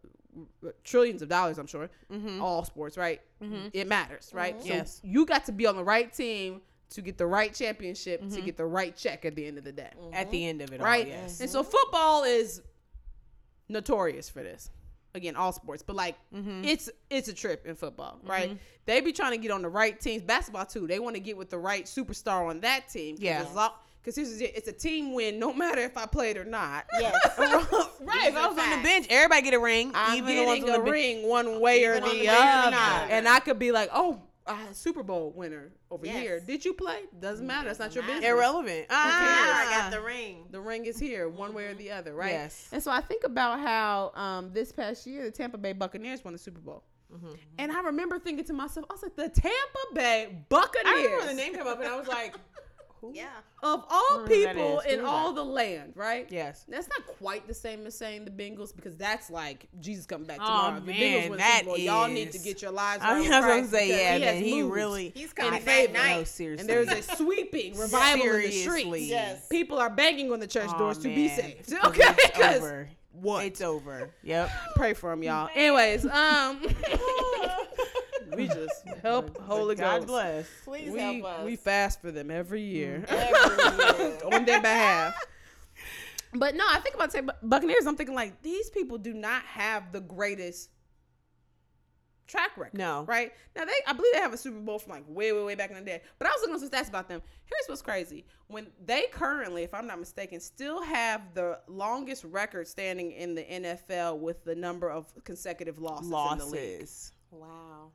trillions of dollars, I'm sure, mm-hmm. all sports, right? Mm-hmm. It matters, right? Mm-hmm. So Yes. you got to be on the right team to get the right championship to get the right check at the end of the day, At the end of it right? all, yes. And so football is notorious for this. Again, all sports, but like it's it's a trip in football, right? They be trying to get on the right teams. Basketball too. They want to get with the right superstar on that team. Yeah. Because here's the deal, it's a team win, no matter if I played or not. Yes. Right. If I was on the bench, everybody get a ring. I'm even the ones getting on a the bench. ring one way or Even on the, the bench or other, not. and I could be like, "Oh, uh, Super Bowl winner over Yes. here. Did you play? Doesn't matter. It's not your business. Irrelevant. Ah, I got the ring. The ring is here, one way or the other, right? Yes. And so I think about how um, this past year the Tampa Bay Buccaneers won the Super Bowl, and I remember thinking to myself, I was like, the Tampa Bay Buccaneers. I remember the name come up and I was like, who? Yeah. of all Who people is. Who in is all the land, right? Yes. That's not quite the same as saying the Bengals because that's like Jesus coming back Oh, tomorrow. the man, Bengals win the that Super Bowl. Y'all need to get your lives I right. was with gonna Christ say, because yeah, he man, he really. He's in coming favor. back No, night. seriously. And there's a sweeping revival in the Seriously. streets. Yes. People are banging on the church Aw, doors to be saved. Okay, It's 'Cause over. what? It's over. Yep. Pray for them, y'all. Anyways, um, we just help Holy God Ghost. bless. Please We help us. we fast for them every year mm, Every year. on their behalf. But no, I think about say Buccaneers. I'm thinking like these people do not have the greatest track record. No. right now they I believe they have a Super Bowl from like way way way back in the day. But I was looking at some stats about them. Here's what's crazy: when they currently, if I'm not mistaken, still have the longest record standing in the NFL with the number of consecutive losses, in the league. Losses. Wow.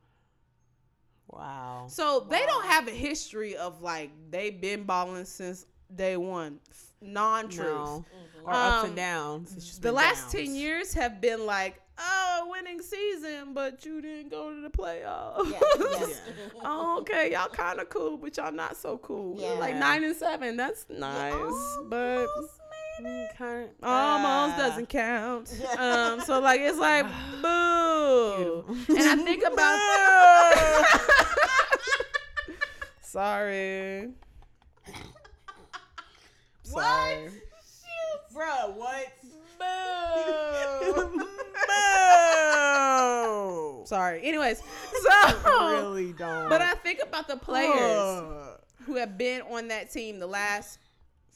Wow. So they don't have a history of like they've been balling since day one. Non truth. No. Or ups Um, and downs. It's just The last downs. 10 years have been like, oh, winning season, but you didn't go to the playoffs. Yeah. Yes. oh, okay, y'all kind of cool, but y'all not so cool. Yeah. Like nine and seven, that's nice, but Kind almost doesn't count. um, so like it's like boo. And I think about sorry. Sorry. Bro, what? Boo. Boo. Sorry. Anyways, so I really don't. but I think about the players Ugh. who have been on that team the last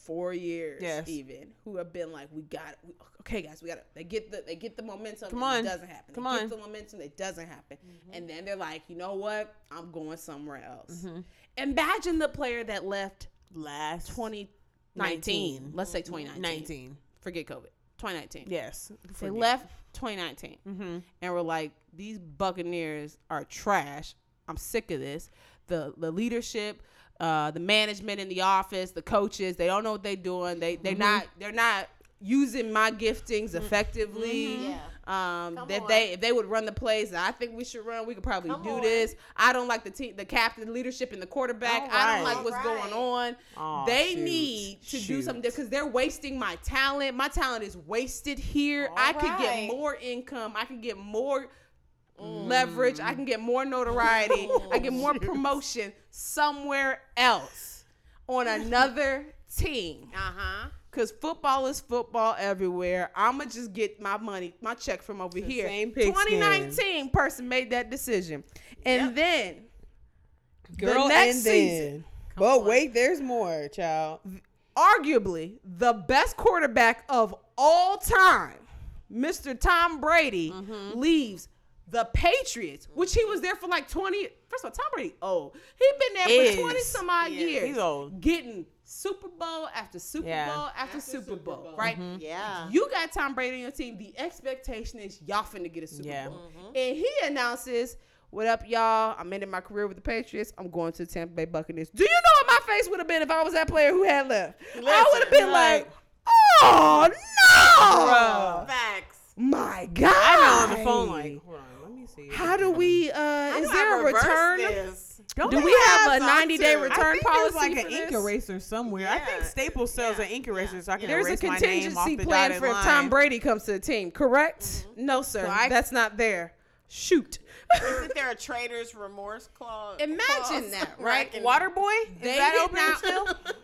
four years, Yes. even who have been like, we got it. We, okay, guys, we got it. They get the they get the momentum. Come on. it doesn't happen. Come they on. get the momentum. It doesn't happen, and then they're like, you know what? I'm going somewhere else. Imagine the player that left last 2019. 19. Let's say 2019. 19. Forget COVID. 2019. Yes. They left 2019 Mm-hmm. and were like, these Buccaneers are trash. I'm sick of this. The the leadership, uh, the management in the office, the coaches, they don't know what they're doing. They they're not they're not using my giftings effectively. Yeah. Um, Come if on. they if they would run the plays that I think we should run, we could probably Come do on. this. I don't like the team, the captain, leadership, and the quarterback. All I don't right. like what's All going on. Aw, they shoot. need to do something because they're wasting my talent. My talent is wasted here. All I could get more income. I could get more leverage. I can get more notoriety. I get more promotion somewhere else on another team. Uh huh. Cause football is football everywhere. I'ma just get my money, my check from over The here. same pigskin. 2019 person made that decision, and Yep. then Girl, the next and season, then. But on. wait, there's more, child. arguably the best quarterback of all time, Mr. Tom Brady, Mm-hmm. leaves the Patriots, which he was there for like 20. First of all, Tom Brady, old. He been there Is. for 20 some odd He is. years. He's old. Getting Super Bowl after Super Yeah. Bowl after, Super, Bowl, right? Mm-hmm. Yeah. You got Tom Brady on your team. The expectation is y'all finna get a Super Yeah. Bowl. Mm-hmm. And he announces, What up, y'all? I'm ending my career with the Patriots. I'm going to the Tampa Bay Buccaneers. Do you know what my face would have been if I was that player who had left? I would have been like, Oh no! Facts. My God! I know on the phone like, hold on, let me see. How do we? uh How Is do there I a reverse return? This? Don't Do they we have a 90 day return I think policy there's like for an ink eraser somewhere. I think Staples sells Yeah. an ink eraser so I can There's a erase my name off contingency the plan dotted for if line. Tom Brady comes to the team, correct? No, sir. So I- That's not there. Shoot. Isn't there a trader's remorse clause? Imagine clause that, right? can- Waterboy? Is They that did open not- still?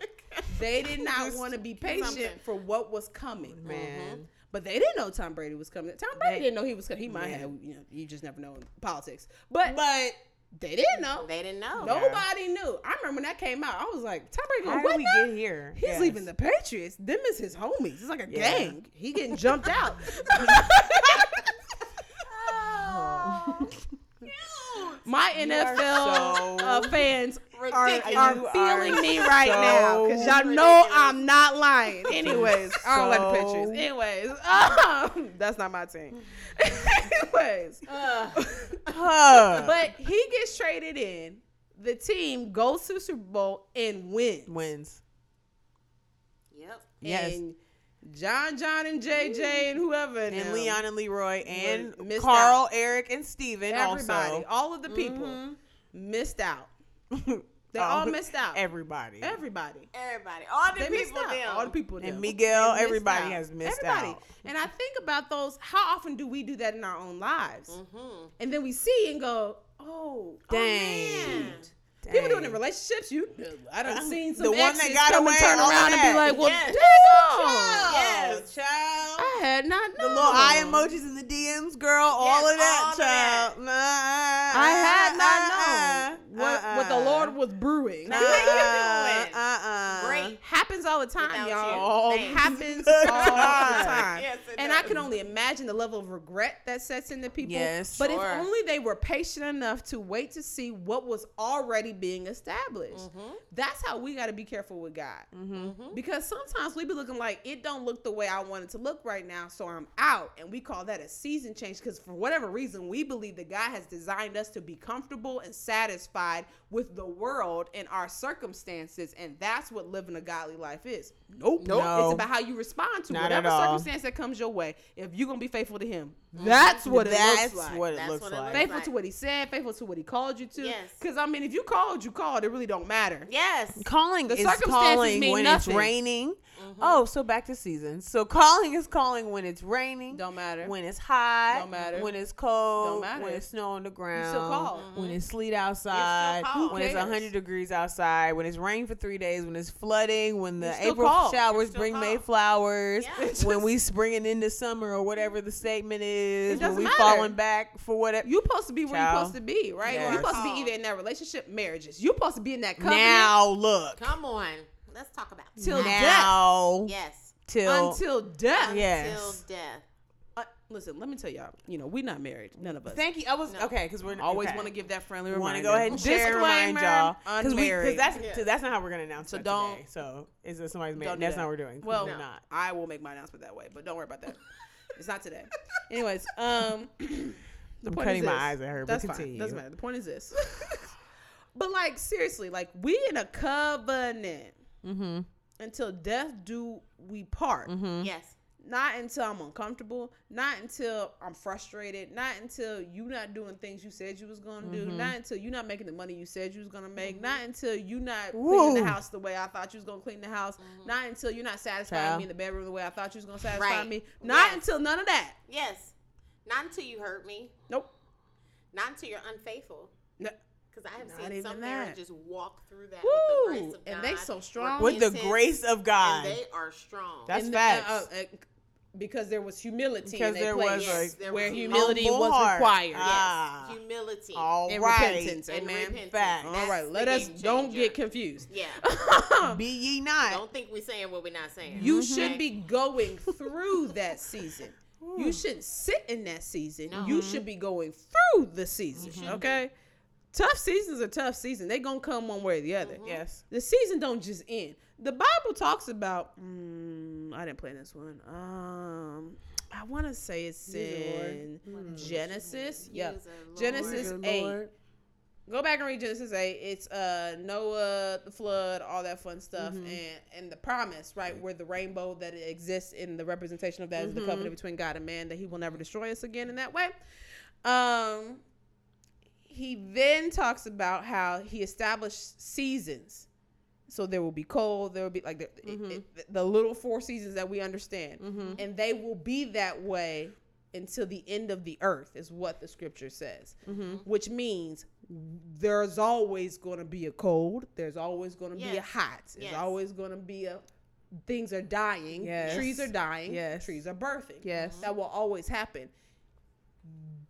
They did not want to be patient something. for what was coming. Man. But they didn't know Tom Brady was coming. Tom Brady They- didn't know he was coming. He might Yeah. have, you know, you just never know in politics. But But they didn't know. They didn't know. Nobody knew. I remember when that came out. I was like, Tom Brady, how going, did we now? get here? He's Yes. leaving the Patriots. Them is his homies. It's like a Yeah. gang. He getting jumped out. Oh. My NFL so uh, fans are, ridiculous. are You feeling are me right now because y'all know. I'm not lying. Anyways, I don't like the So- Patriots. Anyways, um, that's not my team. Anyways, Huh. but he gets traded in. The team goes to the Super Bowl and wins. wins. Yep. Yes. And John, John, and JJ and whoever And them, Leon and Leroy and missed Carl, Eric, and Steven everybody, also. all of the people Mhm. missed out. They Oh, all missed out. Everybody. Everybody. Everybody. All the They missed people out. them. All the people And. Miguel, They everybody out. has missed everybody. out. And I think about those. How often do we do that in our own lives? Mhm. And then we see and go, "Oh, Dang. Oh, man. People do it in relationships. You, I don't seen some the one that got come away, and turn around and be like, "Well, Yes. damn, Yes. child. I had not The known." little eye emojis in the DMs, girl. all of that, all of that. child. Nah, I had not uh-uh, known what, what the uh-uh. Lord was brewing. Now, how you doing? Uh-uh. Great. Happens all the time, Without y'all. you. It happens all the time. time. Yes, it and I can only imagine the level of regret that sets into people. Yes. But if only they were patient enough to wait to see what was already being established. Mm-hmm. That's how we got to be careful with God. Mm-hmm. Because sometimes we be looking like it don't look the way I want it to look right now, so I'm out. And we call that a season change because for whatever reason, we believe that God has designed us to be comfortable and satisfied with the world and our circumstances. And that's what living a godly life is. Nope. Nope. No. It's about how you respond to Not whatever circumstance that comes your way. If you're going to be faithful to Him, that's what it That's looks like. what it That's looks what it like. looks Faithful like. to what he said, faithful to what he called you to. Yes. Because I mean, if you called, you called. It really don't matter. Yes. Calling The is circumstances calling mean when nothing. it's raining. Mm-hmm. Oh, so back to seasons. So calling is calling when it's raining. Don't matter. When it's hot. Don't matter. When it's cold. Don't matter. When it's snow on the ground. Still call. When it's sleet outside. call. Who When it's cares? 100 degrees outside. When it's rain for three days. When it's flooding. When the You still April call. showers bring call. Mayflowers. Yeah. When we springing into summer or whatever the statement is. It when we matter. falling back for whatever. You supposed to be where you're supposed to be, right? Yes. You're supposed to be either in that relationship, marriages. You're supposed to be in that covenant Now look. Come on. Let's talk about Till that. now. Yes. Till. until death. Yes. Till death. Listen, let me tell y'all. You know, we're not married. None of us. Thank you. I was No. okay because we're Always okay. want to give that friendly We reminder. want to go ahead and share and remind y'all because unmarried. that's Yeah. that's not how we're gonna announce So so don't- today. So is that somebody's Don't married? That's that. not what we're doing. well, we're not. I will make my announcement that way, but don't worry about that. it's not today. Anyways, um, the I'm point cutting is my this. eyes at her, but That's fine. Doesn't matter. The point is this. but like seriously, like we in a covenant Mm-hmm. until death do we part. Mm-hmm. Yes. Not until I'm uncomfortable, not until I'm frustrated, not until you not doing things you said you was gonna do, Mm-hmm. not until you not making the money you said you was gonna make, not until you not Woo. cleaning the house the way I thought you was gonna clean the house, Mm-hmm. not until you're not satisfying Child. me in the bedroom the way I thought you was gonna satisfy Right. me, not Yes. until none of that. Yes. Not until you hurt me. Nope. Not until you're unfaithful. No. Because I have Not seen even some that. parents just walk through that with the grace Woo! of God. And they so strong. With the grace of God. And they are strong. That's And, facts. uh, uh, because there was humility. Because in their there place was Yes, there where was humility was heart. required. yes. Ah. Humility. All And right. repentance. and Amen. repentance. Facts. All right, let us game don't get confused. Yeah. Be ye not. don't think we're saying what we're not saying. You okay? should be going through that season. You shouldn't sit in that season. No. You should be going through the season. should Okay? Tough seasons are tough season. They gonna come one way or the other. Yes. The season don't just end. The Bible talks about. Mm, I didn't play this one. Um, I want to say it's in Genesis. Yep, Use a Lord. Genesis eight. Lord. Go back and read Genesis 8. It's uh Noah, the flood, all that fun stuff, Mm-hmm. and and the promise, right, where the rainbow that exists in the representation of that is the Mm-hmm. covenant between God and man that He will never destroy us again in that way. Um, he then talks about how he established seasons. So there will be cold. There will be like the, Mm-hmm. it- the little four seasons that we understand, and they will be that way until the end of the earth, is what the scripture says. Mm-hmm. Which means there's always going to be a cold. There's always going to be a hot. There's Yes. always going to be a things are dying. Yes. Trees are dying. Yes. Trees are birthing. Yes. That will always happen.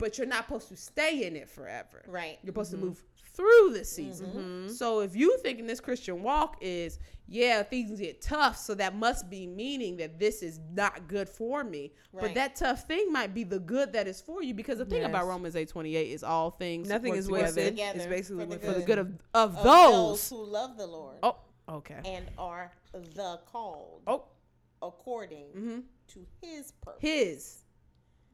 But you're not supposed to stay in it forever. Right. You're supposed Mm-hmm. to move through the season. So if you thinking this Christian walk is, yeah, things get tough, so that must be meaning that this is not good for me. But that tough thing might be the good that is for you because the thing about Yes. Romans eight twenty eight is all things Nothing is together wasted. Together It's basically for the with for the good. good of, of, Of those. who love the Lord Oh, okay. and are the called Oh, according mm-hmm. to His purpose. his,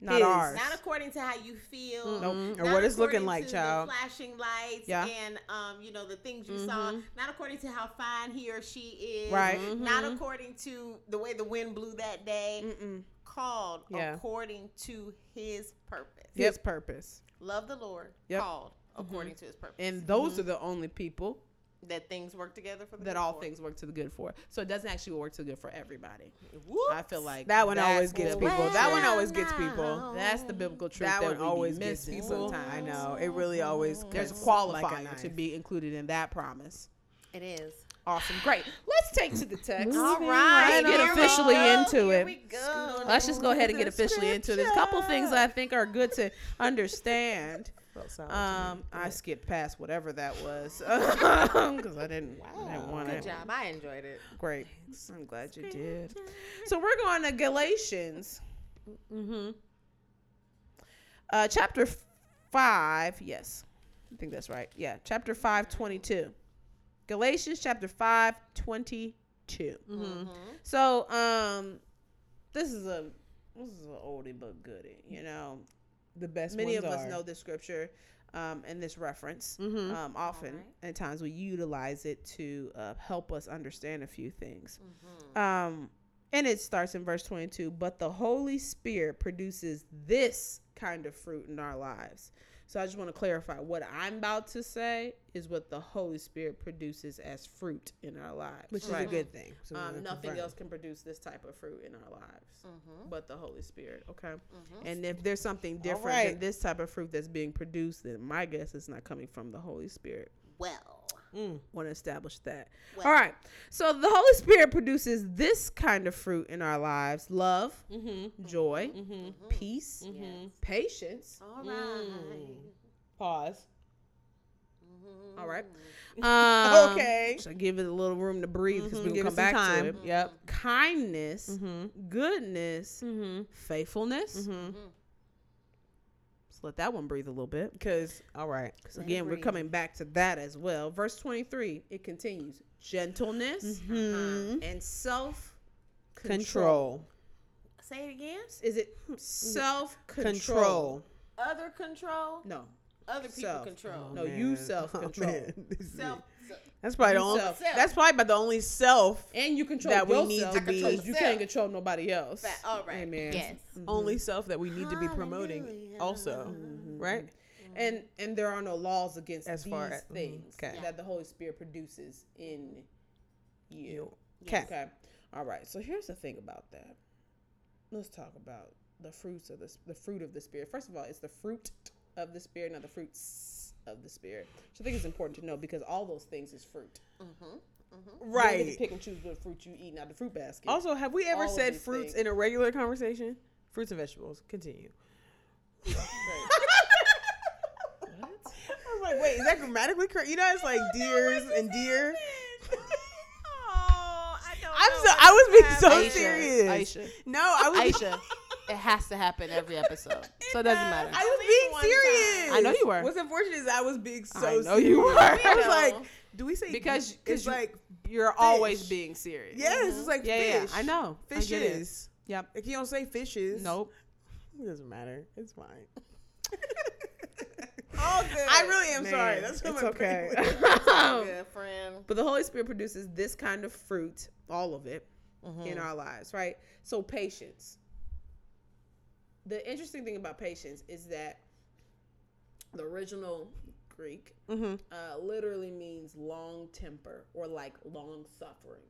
not His. ours. Not according to how you feel, Nope. Mhm. Or not what it's looking according like, to child. The flashing lights, Yeah. and um, you know the things you saw. Mhm. Not according to how fine he or she is, Right. Not Mhm. according to the way the wind blew that day. Mm-mm. Called Yeah. according to His purpose. His purpose, Love the Lord. Yep. Called according to His purpose. and those are the only people that things work together for the that good all for. things work to the good for. So it doesn't actually work to the good for everybody. Whoops. I feel like That one always gets biblical people. That one always gets people. That's the biblical truth That that, one we always be gets people. sometimes. I know. It really mm-hmm. always There's a cuts qualifier like a to be included in that promise. It is. Awesome, great. Let's take to the text. All All right, right, get here we officially go, into here it. we go. Let's just go ahead and get officially into it. There's a couple things I think are good to understand. Um, I skipped past whatever that was because I didn't, I didn't want Good it. Good job. I enjoyed it. Great. I'm glad you did. So we're going to Galatians, Mm-hmm. uh, chapter five. Yes, I think that's right. Yeah, chapter five, twenty-two. Galatians chapter five, twenty-two. Mm-hmm. So, um, this is a this is an oldie but goodie. You know, The best many ones of us are. know this scripture um, and this reference. Mhm. Um, often, Alright. at times, we utilize it to uh, help us understand a few things. Mm-hmm. Um, and it starts in verse 22 but the Holy Spirit produces this kind of fruit in our lives. So I just want to clarify what I'm about to say is what the Holy Spirit produces as fruit in our lives. which is a good thing. So Um, nothing confirm. else can produce this type of fruit in our lives Mm-hmm. but the Holy Spirit. Okay. Mhm. And if there's something different right. than this type of fruit that's being produced, then my guess is not coming from the Holy Spirit. Well. Mm. Want to establish that. well. All right. So the Holy Spirit produces this kind of fruit in our lives love, Mm-hmm. joy, Mm-hmm. peace, Mm-hmm. patience. All right. Pause. Mhm. All right. Um, Okay. So give it a little room to breathe because Mhm, we'll come back time. to it. Yep. Kindness, Mm-hmm. goodness, Mm-hmm. faithfulness. Mm-hmm. Let's let that one breathe a little bit. Because all right. Because again, we're coming back to that as well. Verse 23, it continues gentleness Mm-hmm. and self Control. Say it again. Is it self control? Control. Other control. No, Other people Self. control. No, you self-control. Self That's probably the only. Yourself. That's probably about the only self. And you control That we yourself need to be- because you Yourself. can't control nobody else. Fa- all right. Amen. Yes. Only self that we need to be promoting. Hallelujah. Also, right? And and there are no laws against As these far as- mhm, things okay. that the Holy Spirit produces in you. Okay. Okay. All right. So here's the thing about that. Let's talk about the fruits of the the fruit of the spirit. First of all, it's the fruit of the spirit, not the fruits of the spirit. So I think it's important to know because all those things is fruit. Mm-hmm. Mm-hmm. You don't get to Right. pick and choose what fruit you eat out of the fruit basket. Also, have we ever All said fruits things. in a regular conversation? Fruits and vegetables. Continue. what? I was like, wait, is that grammatically correct? You know, it's like deers and deer. Oh, I don't I'm know so. I was being just so happened. serious. Aisha. No, I was. Aisha, it has to happen every episode, so it doesn't matter. I was being serious. time. I know you were. What's unfortunate is I was being so. I know serious. you were. I was like, do we say Because- it's 'cause you- like You're always being serious. yes, it's like Yeah, yeah. I know. I get. Fishes. Yep. If you don't say fishes, Nope. it doesn't matter. It's fine. All good. I really am Man, sorry. That's what it's my okay. good, friend. But the Holy Spirit produces this kind of fruit, all of it, Mm-hmm. in our lives, right? So, patience. The interesting thing about patience is that the original Greek Mm-hmm. uh, literally means long temper or like long suffering.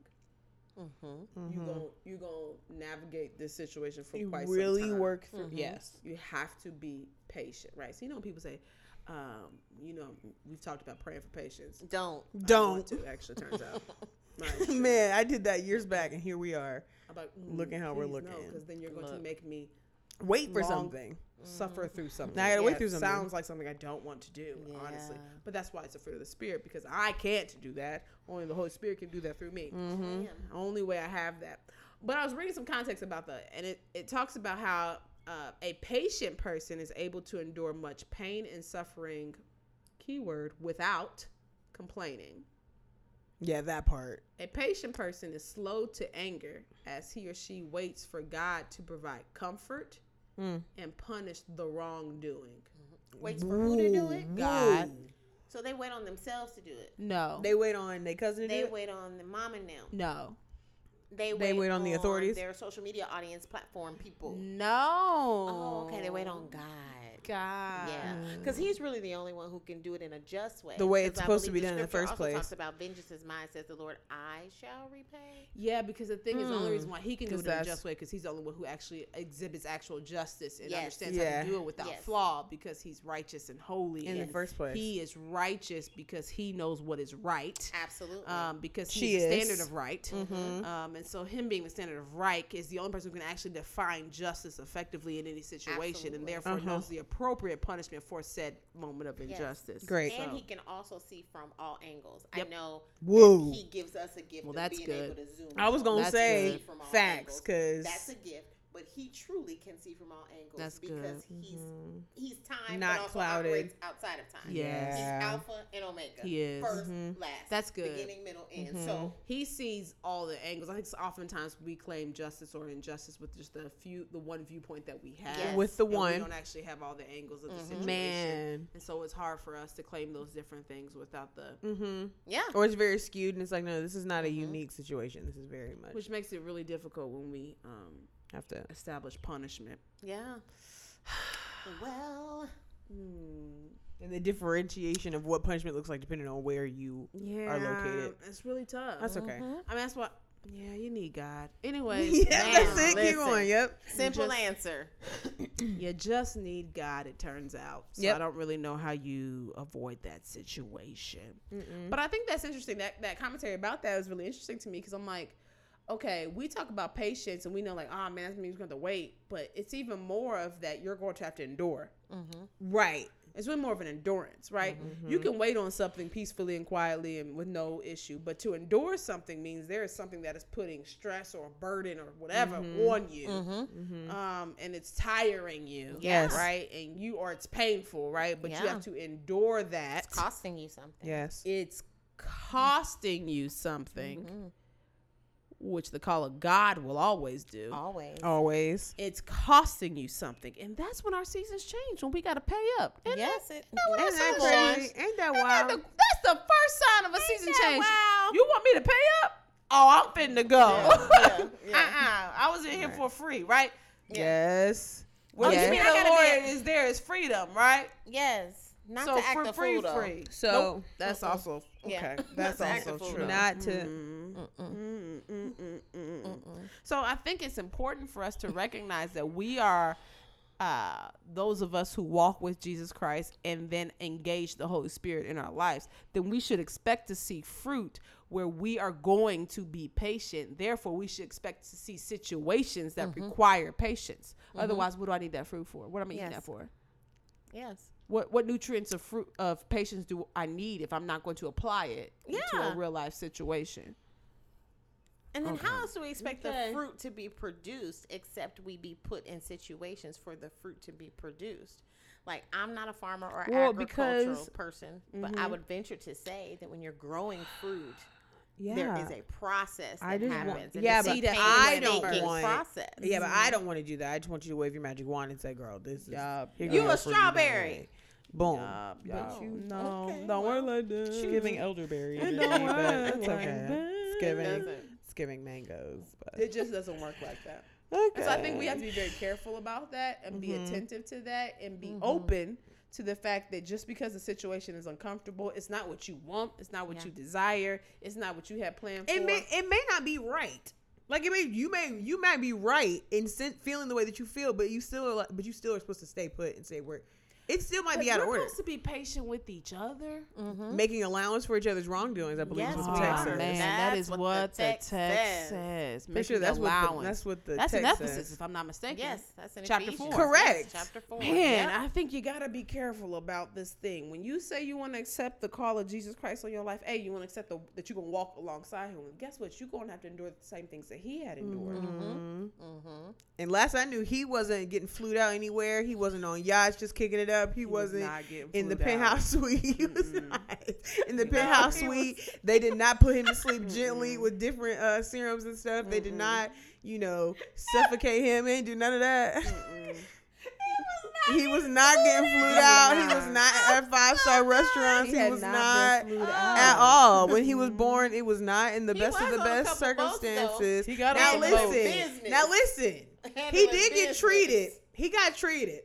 Mm-hmm. You gon' you gonna navigate this situation for You quite really some time. work through. Mhm. Yes. You have to be patient, right? So you know people say, um, you know, we've talked about praying for patience. Don't. I Don't. to actually turns out. Man, I did that years back, and here we are. I'm like, Look how we're looking. because then you're going to make me Wait for Long- something. suffer through something. Now I gotta wait through it something. Sounds like something I don't want to do, honestly. But that's why it's a fruit of the spirit because I can't do that. Only the Holy Spirit can do that through me. Mm-hmm. Only way I have that. But I was reading some context about that, and it, it talks about how uh, a patient person is able to endure much pain and suffering, keyword, without complaining. Yeah, that part. A patient person is slow to anger as he or she waits for God to provide comfort Mm. and punish the wrongdoing. Waits for who to do it? God. So they wait on themselves to do it. No. They wait on their cousin They do it. wait on the mom and them. no. They wait, They wait on the authorities? Their social media audience platform people. No. Oh, okay. They wait on God. God. Yeah, because he's really the only one who can do it in a just way. The way it's I supposed to be done in the scripture first also place. Talks about vengeance is mine, says the Lord. I shall repay. Yeah, because the thing is, the only reason why he can do it in a just way because he's the only one who actually exhibits actual justice and Yes. understands how to do it without Yes. flaw because he's righteous and holy. in and the first place. He is righteous because he knows what is right. Absolutely. Um, because She he's the is. standard of right. Mhm. Um, and so him being the standard of right is the only person who can actually define justice effectively in any situation and therefore Uh-huh. knows the appropriate punishment for said moment of Yes. injustice. Great. and So- he can also see from all angles. Yep. I know Whoa. that he gives us a gift Well, of that's being good. able to zoom. I was gonna say see from all facts because That's a gift, but he truly can see from all angles That's good. because he's he's time, Not but also clouded. operates outside of time. Yes. he's Yeah. Alpha and Omega. He is. 1st Mhm. last. That's good. Beginning, middle, end. So he sees all the angles. I think oftentimes we claim justice or injustice with just the few, the one viewpoint that we have. Yes. with the And We don't actually have all the angles of the Mhm. situation. man. And so it's hard for us to claim those different things without the, Mm-hmm. yeah, Or it's very skewed, and it's like, no, this is not a Mhm. unique situation. This is very much which makes it really difficult when we um, have to. establish punishment. yeah. well, And the differentiation of what punishment looks like depending on where you Yeah, located. It's really tough. That's okay. Mhm. I mean, that's what. Yeah, you need God. Anyways, yeah, man, that's it. Keep going. Yep. simple just- answer. you just need God. It turns out. So Yep. I don't really know how you avoid that situation. Mm-mm. But I think that's interesting. That that commentary about that was really interesting to me because I'm like, okay, we talk about patience and we know like, oh man, that means you're going to wait, but it's even more of that you're going to have to endure. Mm-hmm. Right. It's really more of an endurance, right? Mm-hmm. You can wait on something peacefully and quietly and with no issue, but to endure something means there is something that is putting stress or burden or whatever on you. Mm-hmm. Um, and it's tiring you, Yes. right? And you or it's painful, right? But you have to endure that. It's costing you something. Yes. it's costing you something, Mhm. Which the call of God will always do. Always. Always. It's costing you something, and that's when our seasons change when we got to pay up. And yes, it. when Ain't that that crazy? Ain't that Ain't that wild? the- that's That's the first sign of a season that change. wow? You want me to pay up? Oh, I'm finna go. Yeah, yeah, uh-uh. I was in here for free, right? Yes. What Yes. you mean I the gotta Lord be- is there is freedom, right? Yes. Not so to act for a free, fool, though. free. So- Nope, that's also Yeah. okay. That's Not to act a also true. though. Not to. Mm, mm, mm, mm, mm. So I think it's important for us to recognize that we are uh, those of us who walk with Jesus Christ and then engage the Holy Spirit in our lives. Then we should expect to see fruit where we are going to be patient. Therefore, we should expect to see situations that require patience. Otherwise, what do I need that fruit for? What am I eating that for? Yes. What what nutrients of fruit of patience do I need if I'm not going to apply it into Yeah. a real life situation? And then how else do we expect Okay. the fruit to be produced except we be put in situations for the fruit to be produced? Like I'm not a farmer or Well, agricultural because- person, but I mm-hmm. would venture to say that when you're growing fruit, Yeah. there is a process that I just happens. want- yeah, it's a but I don't painstaking want- process. Yeah, but I don't want to do that. I just want you to wave your magic wand and say, "Girl, this is Yup, here yup. You go a strawberry. today." Boom. Yup, But yup. you oh, no, okay, don't well, worry like that. It's giving elderberry. It today, don't but it's okay. that. It's giving. Doesn't. It's giving mangoes. But It just doesn't work like that. Okay. So I think we have to be very careful about that and be mm-hmm. attentive to that and be mm-hmm. open to the fact that just because the situation is uncomfortable, it's not what you want, it's not what Yeah. you desire, it's not what you had planned for. It may it may not be right. Like it may you may you might be right in feeling the way that you feel, but you still are like, but you still are supposed to stay put and say where it still might be out of we're order. supposed to be patient with each other. Mm-hmm. Making allowance for each other's wrongdoings, I believe, Yes, is what the text are. says. man. that That's what what the the text text, says. says. Pretty sure that's what the, allowance. that's what the That's in text Ephesus, says. if I'm not mistaken. Yes, that's in Chapter Ephesians. four. Correct. Yes, chapter four. Man, Yep. I think you got to be careful about this thing. When you say you want to accept the call of Jesus Christ on your life, hey, you want to accept the, that you're going to walk alongside him. Guess what? You're going to have to endure the same things that he had endured. Mm-hmm. mm-hmm. mm-hmm. And last I knew, he wasn't getting flued out anywhere. He wasn't on yachts just kicking it up. He, was wasn't not getting in the flued out. penthouse suite. He was not in the No, penthouse he suite. They did not put him to sleep gently with different uh, serums and stuff. They did not, you know, suffocate him. They didn't do none of that. He was not getting flued out. He was not at five star restaurants. He, had was not not, at all. When he was born, it was not in the He best of the best couple boats, though. circumstances. He got now on a listen. Now listen. He Handling did get treated. He got treated.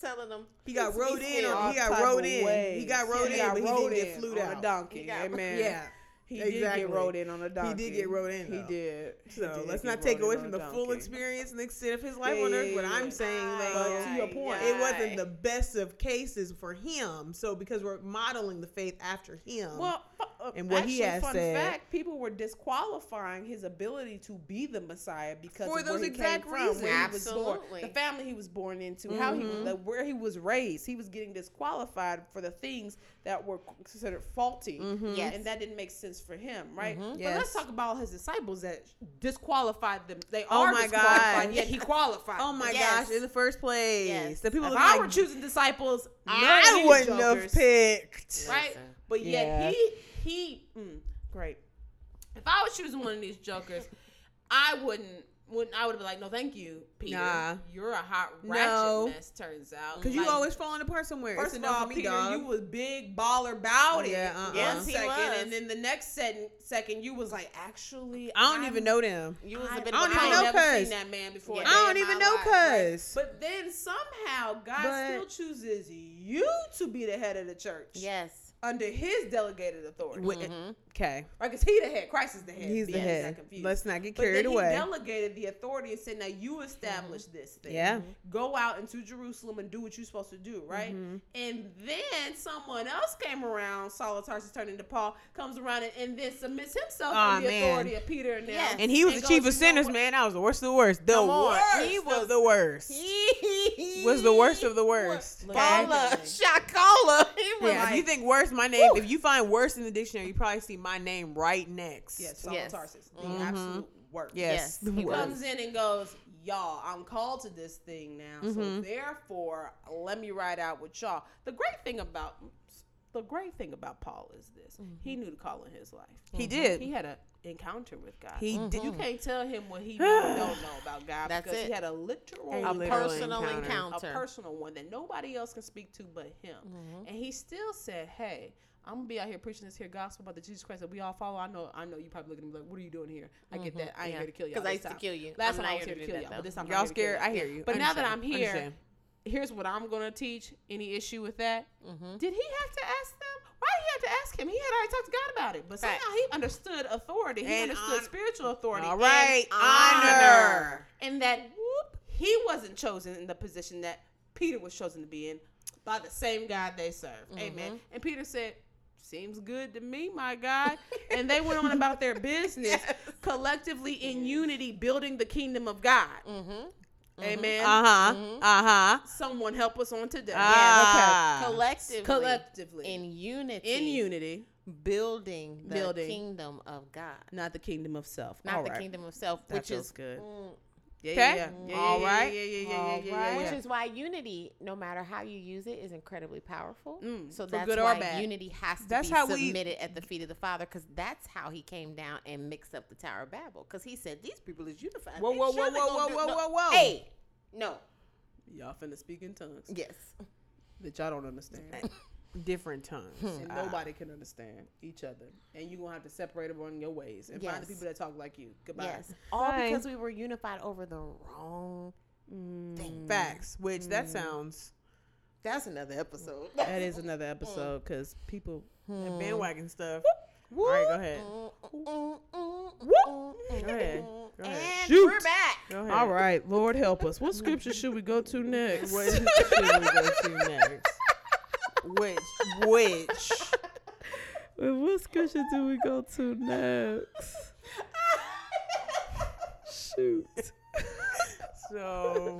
Telling them He got rode in. he got rode in. He got rode in, but he didn't get a out. donkey. Got- Amen. Yeah. He Exactly. did get rode in on a donkey. He did get rode in, He though. did. He So did let's not take away from the a full experience and extent of his life Yeah, on earth. But yeah. I'm saying But that But to your Ay, point, it wasn't the best of cases for him. So because we're modeling the faith after him. Well, uh, And what he actually, has fun said- fact, people were disqualifying his ability to be the Messiah because For of those where he exact came from, where he was born, Absolutely. the family he was born into, how he, Mhm. the, where he was raised. He was getting disqualified for the things that were considered faulty, Mhm. Yes. and that didn't make sense for him, right? But Yes. let's talk about his disciples that disqualified them. They Oh are my disqualified, God. yet he qualified. Oh my Yes. gosh! In the first place, Yes. the people If I like, were choosing disciples, none I these wouldn't have picked. right? But yet Yeah. he he mm, great. If I was choosing one of these jokers, I wouldn't wouldn't I would be like, no, thank you, Peter. Nah. You're a hot No. ratchet mess. Turns out Cause you Like, always falling apart somewhere. First it's of all, for me, Peter, dog. you was big baller about it. Yeah, uh-uh. Yes, One he second, was. and then the next second, second, you was like, actually, I don't I'm- even know them. You was I, a bit I don't a even know ain't punk. never cuz. seen that man before. Yeah. a I day don't even know, life, right? cuz. But then somehow God But- still chooses you to be the head of the church. Yes. Under his delegated authority. Mhm. Okay, Right, because he the head. Christ is the head. he's the head. that confused. Let's not get carried but then away. he delegated the authority and said, "Now you establish this thing. Yeah. Go out into Jerusalem and do what you're supposed to do, right? Mhm. And then someone else came around. Saul of Tarsus turned into Paul. Comes around and, and then submits himself Aw, to the man. authority of Peter and. Yes. And he was the goes, chief of sinners, what? man. I was the worst of the worst. The on. worst He was- the worst. He was the worst of the worst. Paula, Shakola. He was Yeah, if you think worst, my name. If you find worst in the dictionary, you probably see my name right next. Yes, Saul Yes. Tarsus, the Mhm. absolute worst. Yes. Yes, the he He worst. comes in and goes, Y'all, I'm called to this thing now. So Mhm. therefore, let me ride out with y'all. The great thing about the great thing about Paul is this. He knew the call in his life. He did. He had an encounter with God. He did. you can't tell him what he know don't know about God That's because it. he had a literal, A a literal personal encounter. encounter. a personal one that nobody else can speak to but him. And he still said, "Hey, I'm gonna be out here preaching this here gospel about the Jesus Christ that we all follow. I know, I know you probably looking at me like, what are you doing here? I get that. I ain't yeah. here to kill y'all. 'Cause I used to kill you. Last I'm time I was here to kill y'all, but this time I'm Y'all kill scared? I hear you. But now that I'm here, here's what I'm gonna teach. Any issue with that? Mm-hmm. Did he have to ask them? Why he had to ask him? He had already talked to God about it. But somehow he understood authority. He And understood hon- spiritual authority. All and right, honor. honor. And that whoop, he wasn't chosen in the position that Peter was chosen to be in by the same God they serve. Amen. And Peter said, Seems good to me, my God. and they went on about their business collectively in unity, building the kingdom of God. Mm-hmm. Amen. Uh huh. Uh huh. Someone help us on today. Ah. Collectively, Collectively. in unity, in unity, building the Building. kingdom of God, not the kingdom of self. not All the right. kingdom of self, That which feels is good. mm, Yeah, Okay. yeah, yeah. All right. Yeah, yeah, yeah, yeah, All yeah, yeah, right. yeah. Which is why unity, no matter how you use it, is incredibly powerful. Mm, so that's why bad. unity has to That's be how we- submitted at the feet of the Father, because that's how he came down and mixed up the Tower of Babel. Because he said these people is unified. Whoa, whoa, whoa, whoa, whoa, do- whoa, no. whoa, whoa. Hey, no, Y'all finna speak in tongues yes, that y'all don't understand. Different tongues. Hmm. and ah. nobody can understand each other. And you're gonna have to separate them on your ways and find the people that talk like you. Goodbye. yes, all Fine. because we were unified over the wrong mm. thing. Facts. Which that mm. sounds That's another episode. That is another episode because people. Hmm. that bandwagon stuff. All right, go ahead. Mm, go Go ahead. Go ahead. And Shoot. we're back. Go ahead. All right, Lord help us. What scripture should we go to next? What should we go to next? Which? Which? What scripture do we go to next? Shoot. So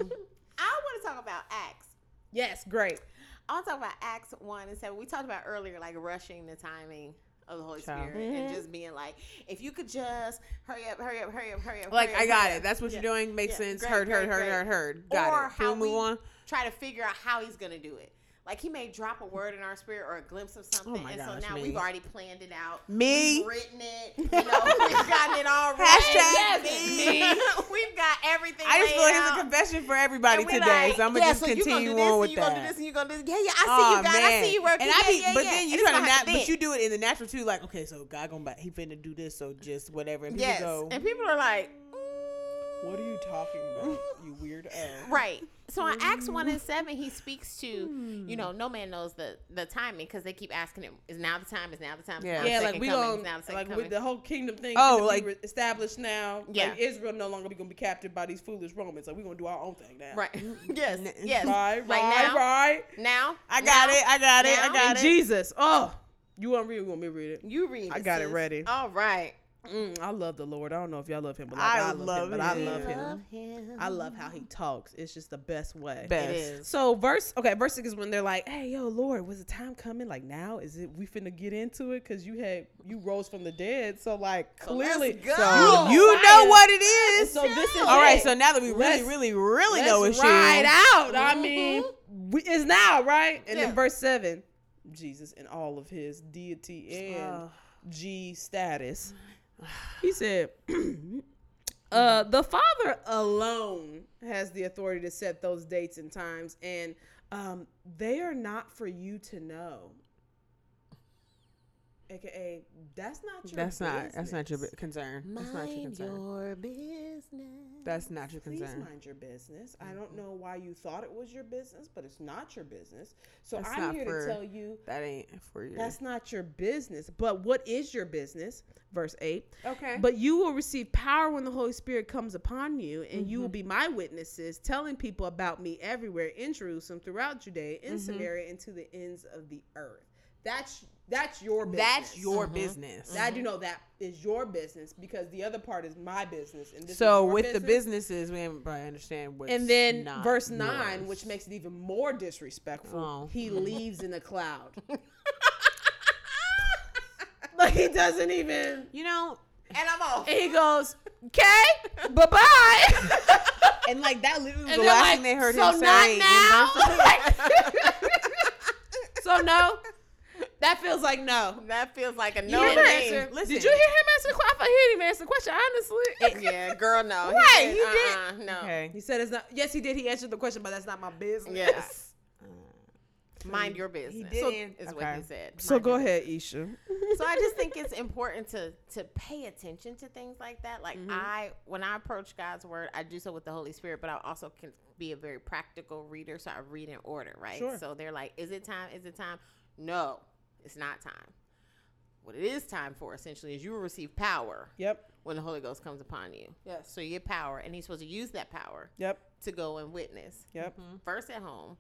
I want to talk about Acts. Yes, great. I want to talk about Acts 1 and 7. We talked about earlier, like rushing the timing of the Holy Child. Spirit and just being like, if you could just hurry up, hurry up, hurry up, hurry up. like hurry up, I got it. up. That's what Yeah. you're doing. Makes Yeah. sense. Great, heard, great, heard, heard, great. heard, heard. Got or it. Can how we move on? try to figure out how he's going to do it. Like he may drop a word in our spirit or a glimpse of something, Oh my and gosh, so now me. we've already planned it out. Me. We've written it. You know, we've gotten it all right. Hashtag Yes, me. we've got everything. I just feel like it's a confession for everybody today, like, so I'm gonna just so continue gonna do this, on and with you that. gonna do this, and you gonna do this. Yeah, yeah, I see Aw, you, God. I see you working. And I yeah, be, yeah, but yeah. then you And it's try to gonna not, but you do it in the natural too. Like, okay, so God gonna back, he finna do this, so just whatever. And people Yes, go, and people are like, what are you talking about, you weirdo? right. So in Acts one and seven, he speaks to, you know, no man knows the the timing because they keep asking him, "Is now the time? Is now the time? Is Yeah. the Yeah, like we coming? going Is now the second like coming?" with the whole kingdom thing. Oh, like- like established now. Yeah. like Israel no longer be gonna be captured by these foolish Romans. Like we are gonna do our own thing now. right. Mm-hmm. yes. Yes. right, Like right, now? right. Now I got now, it, I got it, I now, got it. Jesus, oh, you want to read? it? You want me to read it? You read. I it, got it sis. ready. All right. Mm, I love the Lord. I don't know if y'all love him, but like, I I, love, love him. But I love him. Love him. I love how he talks. It's just the best way. Best. It is. So verse okay, verse six is when they're like, "Hey, yo, Lord, was the time coming? Like now? Is it we finna get into it? Cause you had you rose from the dead. So like clearly, let's. So you you know what it is. So this is All right, it. so now that we really, Let's- really, really Let's know it's ride you. out. I mean, we, it's now right. And Yeah. then verse seven, Jesus and all of his deity and Oh. G status, he said. Uh, the Father alone has the authority to set those dates and times, and um, they are not for you to know. AKA, that's not your. That's not. That's not your business. bu- concern. That's not your concern. your business. That's not your Please concern. mind your business. I don't know why you thought it was your business, but it's not your business. So That's I'm here for- to tell you That ain't for you. that's not your business. But what is your business? Verse 8. okay. But you will receive power when the Holy Spirit comes upon you, and you will Mm-hmm. be my witnesses, telling people about me everywhere in Jerusalem, throughout Judea, in Mm-hmm. Samaria, and to the ends of the earth. That's that's your business. that's your mm-hmm. business. I do mm-hmm. know that is your business because the other part is my business. And this So your with the businesses, we haven't probably understand what. And then not verse 9, yours. which makes it even more disrespectful, Oh. he leaves in a cloud. like he doesn't even. you know, And I'm off. And he goes, okay, bye bye. and like that literally was the last like, thing they heard "So him not say. in now?" so, no, that feels like no. That feels like a no remember answer- Listen. Did you hear him answer the question? I thought he didn't even answer the question, honestly. yeah, girl, no. He Right, said, he did. uh-uh, No. okay. He said it's not. Yes, he did. He answered the question, but that's not my business. Yes. mind your business. He didn't. is Okay. what he said. So go ahead, Aisha. so I just think it's important to to pay attention to things like that. Like Mm-hmm. I, when I approach God's word, I do so with the Holy Spirit, but I also can be a very practical reader. So I read in order, right? Sure. So they're like, "Is it time? Is it time?" No, it's not time. What it is time for, essentially, is you will receive power Yep. when the Holy Ghost comes upon you. Yes. So you get power, and He's supposed to use that power Yep. to go and witness. Yep. First at home,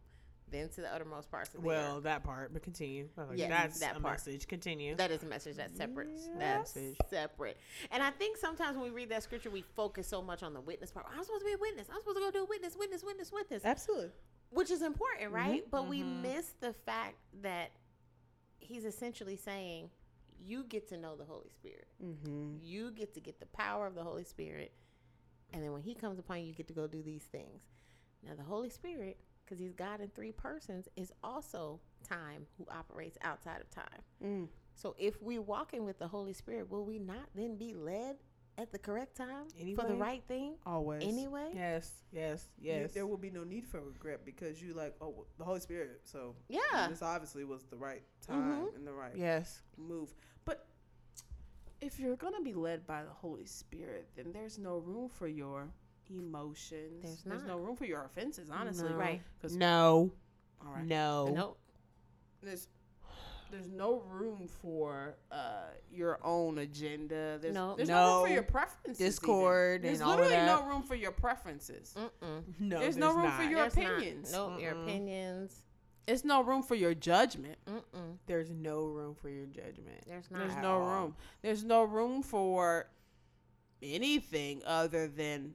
then to the uttermost parts of the Well, earth. Well, that part, but continue. Like, Yes, that's that a part. message. Continue. That is a message that's separate. That's Message. separate. And I think sometimes when we read that scripture, we focus so much on the witness part. I'm supposed to be a witness. I'm supposed to go do a witness, witness, witness, witness, Absolutely. which is important, right? But we Mhm. miss the fact that he's essentially saying, you get to know the Holy Spirit. Mm-hmm. You get to get the power of the Holy Spirit. And then when he comes upon you, you get to go do these things. Now, the Holy Spirit, because he's God in three persons, is also time who operates outside of time. Mm. So if we're walking with the Holy Spirit, will we not then be led at the correct time for the right thing Always. anyway? yes, yes, You- yes. there will be no need for regret because you like oh the Holy Spirit. So Yeah. this obviously was the right time Mhm. and the right yes. move. But if you're gonna be led by the Holy Spirit, then there's no room for your emotions. There's no room for your offenses, honestly. No. Right. Because No. all right. No. Nope. there's there's no room for uh, your own agenda. There's No. there's no, room for your preferences. even. Discord There's and all of literally that. no room for your preferences. Mm-mm. No. There's no room for your There's not. opinions. Nope. Your opinions. It's no room for your judgment. Mm-mm. There's no room for your judgment. There's not. There's At no all. room. There's no room for anything other than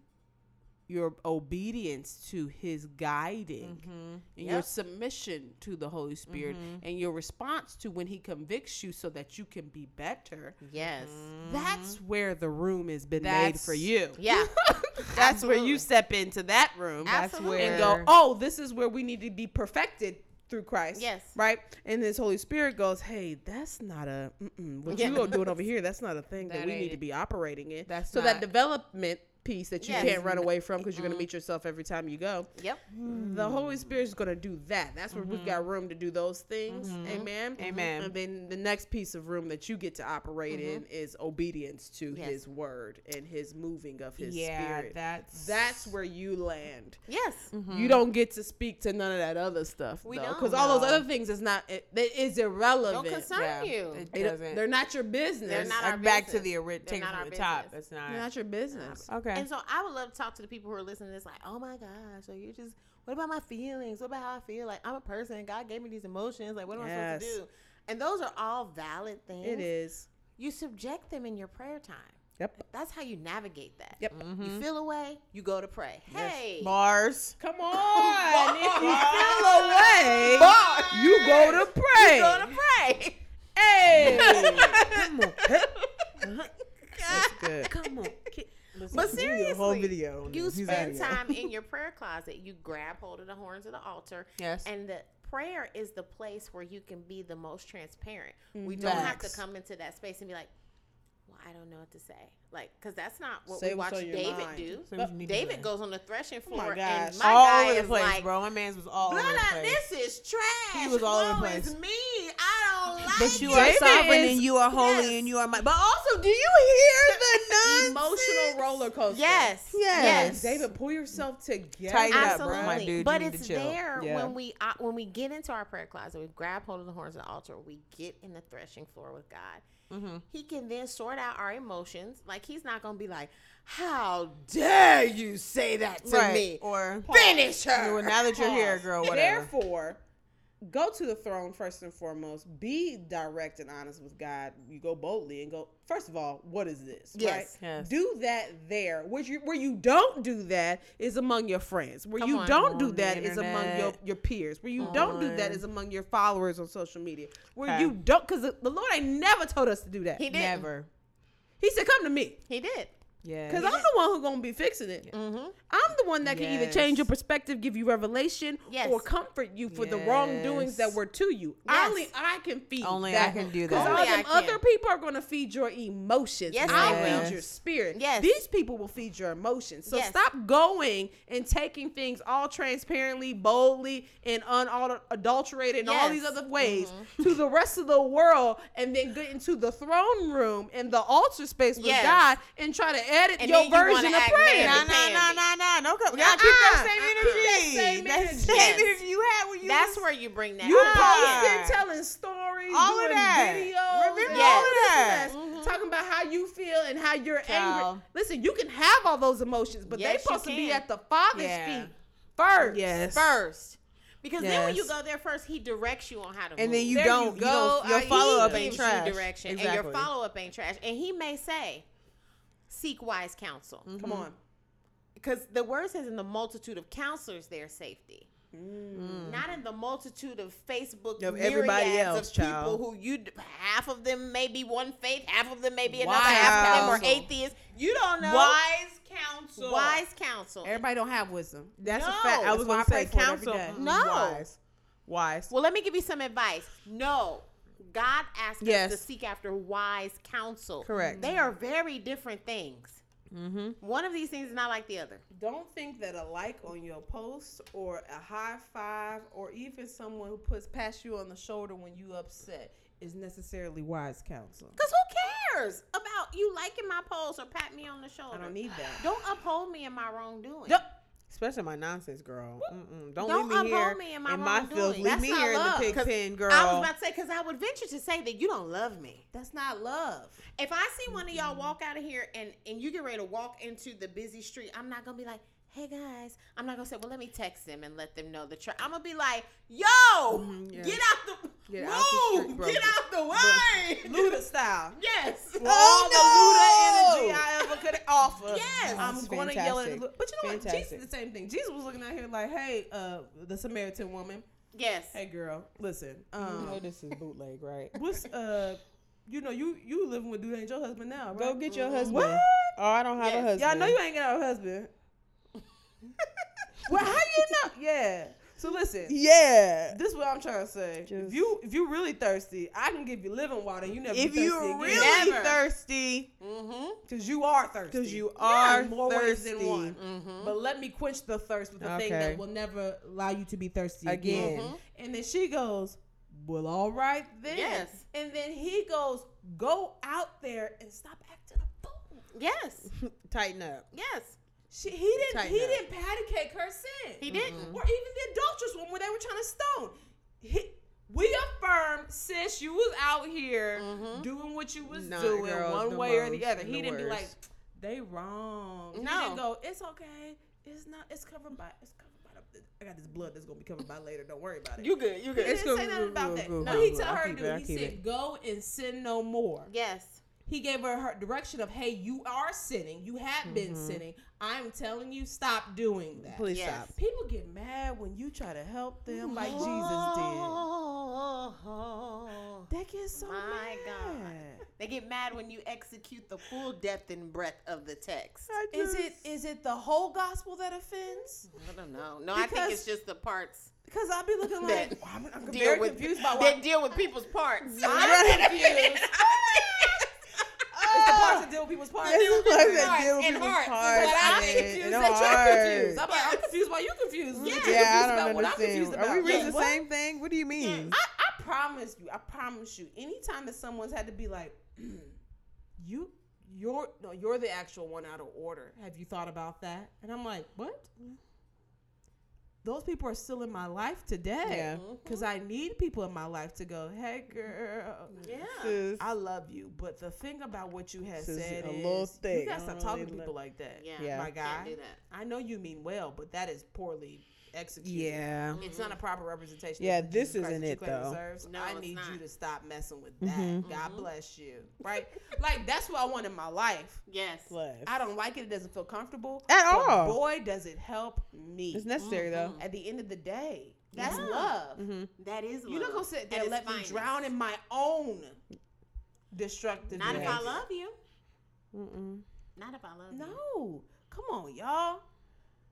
your obedience to his guiding Mm-hmm. and your submission to the Holy Spirit Mhm. and your response to when he convicts you so that you can be better. Yes. That's where the room has been made for you. Yeah. That's where you step into that room That's Absolutely. and go, oh, this is where we need to be perfected through Christ. Yes. Right? And this Holy Spirit goes, hey, that's not a, mm-mm, what Yeah. you are doing over here, that's not a thing that, That we need ain't to be operating in. That's so that development piece that you Yes. can't run away from because you're going to mm-hmm. meet yourself every time you go. Yep. The Holy Spirit is going to do that. That's where we've got mm-hmm. room to do those things. Mhm. Amen. Mm-hmm. Amen. And then the next piece of room that you get to operate in is obedience to Yes. his word and his moving of his yeah, spirit. that's That's where you land. Yes. You don't get to speak to none of that other stuff. We Because all those other things is not it, it is irrelevant. Don't concern yeah, you. It doesn't. They're not your business. They're not Like, our back to the ori- They're take it from our the top. business. That's not. They're not your business. okay. And so I would love to talk to the people who are listening to this, like, oh my gosh, so you just, what about my feelings? What about how I feel? Like, I'm a person. God gave me these emotions. Like, what am I supposed to do? And those are all valid things. It is. You subject them in your prayer time. Yep. That's how you navigate that. Yep. Mm-hmm. You mm-hmm. feel away, you go to pray. Hey. Mars. Come on. if you feel away, Mars. you go to pray. You go to pray. Hey. Come on. Uh-huh. That's good. Come on. But The whole seriously, video. You spend video. time in your prayer closet. You grab hold of the horns of the altar. Yes. And the prayer is the place where you can be the most transparent. We don't have to come into that space and be like, I don't know what to say. Like, because that's not what Say we watch David mind. do. So what you need to David say. goes on the threshing Oh my floor, gosh. and my all guy over the is place, like, bro. My man's was all over the place. this is trash. He was all over the place. is me. I don't like But you it. are sovereign is- and you are holy Yes. and you are my. But also, do you hear the? Emotional roller coaster. Yes. Yes. Yes. David, pull yourself together. Tighten up, Absolutely. bro. My dude, but it's there Yeah. when we uh, when we get into our prayer closet, we grab hold of the horns of the altar, we get in the threshing floor with God. Mm-hmm. He can then sort out our emotions. Like he's not gonna be like, "How dare you say that to right. me? Or Finish her." Well, now that you're here, Pause. girl, whatever. Therefore, go to the throne first and foremost. Be direct and honest with God. You go boldly and go. First of all, what is this? Yes. Right? Yes. Do that there. Where you where you don't do that is among your friends. Where Come you on. don't do On that is among your your peers. Where you don't do that is among your followers on social media. Where Okay. you don't, because the, the Lord ain't never told us to do that. He did. Never. He said, "Come to me." He did. Yeah. Because I'm the one who's gonna be fixing it. Mm-hmm. I'm the one that can either change your perspective, give you revelation, Yes. or comfort you for the wrongdoings that were to you. Yes. Only I can feed. Only that. I can do that. Because all them other people are going to feed your emotions. Yes, I'll feed your spirit. Yes. These people will feed your emotions. So Yes. stop going and taking things all transparently, boldly, and unadulterated in all these other ways to the rest of the world and then get into the throne room and the altar space with Yes. God and try to edit And your then you version of act prayer. man. Nah, nah, nah, nah, nah. Don't come. Gotta Uh-uh. keep that same Uh-uh. energy. That same That energy. same Yes. energy you had when you. That's was- where you bring that. You up. posted telling stories, All of doing that. videos, Remember and all all of that. and that, mm-hmm. talking about how you feel and how you're Child. angry. Listen, you can have all those emotions, but Yes, they you supposed to be at the Father's Yeah. feet first. Yes. first. Because then when you go there first, he directs you on how to And move. then you There don't. You, go. don't. Your uh, follow up ain't trash. you direction, and your follow up ain't trash. And he may say, "Seek wise counsel," Come on. because the word says, "In the multitude of counselors, there's safety." Mm. Not in the multitude of Facebook Of everybody else, of people child. who you half of them may be one faith, half of them may be another, Wise half of them are counsel. atheists. You don't know. Wise counsel. Wise counsel. Everybody don't have wisdom. That's No. a fact. I was That's going I to say for it every counsel. No. Wise. Wise. Well, let me give you some advice. No, God asks Yes. us to seek after wise counsel. Correct. They are very different things. Mm-hmm. One of these things is not like the other. Don't think that a like on your post or a high five or even someone who puts past you on the shoulder when you upset is necessarily wise counsel. Because who cares about you liking my post or pat me on the shoulder? I don't need that. Don't uphold me in my wrongdoing. Yep. Especially my nonsense, girl. Mm-mm. Don't, Don't leave me here me in my in my filth. Leave That's me here in the love, pig pen, girl. I was about to say because I would venture to say that you don't love me. That's not love. If I see one of y'all walk out of here and and you get ready to walk into the busy street, I'm not gonna be like, "Hey guys," I'm not gonna say, "Well, let me text them and let them know the tra-. I'm gonna be like, "Yo, Mhm, yeah. get out the Get move, out the street, bro. get out the way." Luda style. yes. For all the Oh, Luda energy I ever could offer. Yes. I'm to yell at fantastic. Luda. But you know what? Jesus Fantastic. did the same thing. Jesus was looking out here like, hey, uh, the Samaritan woman. Yes. Hey, girl, listen. You know Um, this is bootleg, right? what's uh, you know, you you living with dude ain't your husband now, right? Go get your Mhm. husband. What? Oh, I don't have Yes. a husband. Yeah, I know you ain't got a husband. Well, how you know? Yeah. So listen. Yeah. This is what I'm trying to say. if you if you really thirsty, I can give you living water. You never If you thirsty really Never. thirsty, Mm-hmm. because you are thirsty. because you are in more ways thirsty than one. Mm-hmm. But let me quench the thirst with the thing that will never allow you to be thirsty again. again. Mhm. And then she goes, "Well, all right then." Yes. And then he goes, "Go out there and stop acting a fool." Yes. Tighten up. Yes. She, he didn't. Tighten he up. didn't patty cake her sin. He didn't. or even the adulterous one where they were trying to stone. He, we affirmed, sis, you was out here Mhm. doing what you was Nah, doing girl, one the way or the other. He the didn't be like, they wrong. He No. didn't go, it's okay. It's not. It's covered by. It's covered by. The, I got this blood that's gonna be covered by later. Don't worry about it. You good. You he good. It's didn't good, say nothing good, about good, that. good, No, good, he good. told her to do. it, He said, it. go and sin no more. yes. He gave her her direction of, hey, you are sinning. You have been Mhm. sinning. I'm telling you, stop doing that. Please Yes. stop. People get mad when you try to help them like Jesus did. Oh, They get so My mad. God. They get mad when you execute the full depth and breadth of the text. I Is it just- is it the whole gospel that offends? I don't know. No, I think it's just the parts Because I'll be looking That like I'm, I'm deal very with confused by that what deal with people's parts. I'm confused. It's the parts that deal with people's parts. It's the parts that Hearts deal with and people's hearts. hearts, But I'm man, confused and that you're hearts. confused. I'm like, I'm confused why you confused. Yeah. You're Yeah, confused I about don't what I'm confused understand. Are we about. reading Yeah, the what? same thing? What do you mean? Mm, I, I promise you, I promise you, anytime that someone's had to be like, you, you're, no, you're the actual one out of order. Have you thought about that? And I'm like, what? Those people are still in my life today. Yeah. Because I need people in my life to go, hey, girl. Yeah. Sis. I love you, but the thing about what you had This is said a is little thick. you gotta I stop talking to people love- like that. Yeah. Yeah. my Can't guy. do that. I know you mean well, but that is poorly executed. Yeah. It's not a proper representation. Yeah, of this Jesus isn't that it, though. deserves. No, I it's need you to stop messing with that. Mhm. God Mhm. bless you. Right? like that's what I want in my life. Yes. Plus. I don't like it. It doesn't feel comfortable At but all. Boy, does it help me. It's necessary though. At the end of the day, that's Yeah. love. Mm-hmm. That is love. You're not gonna sit there and its let me drown in my own destructive. Not if I love you. Mm-mm. Not if I love you. No. Come on, y'all.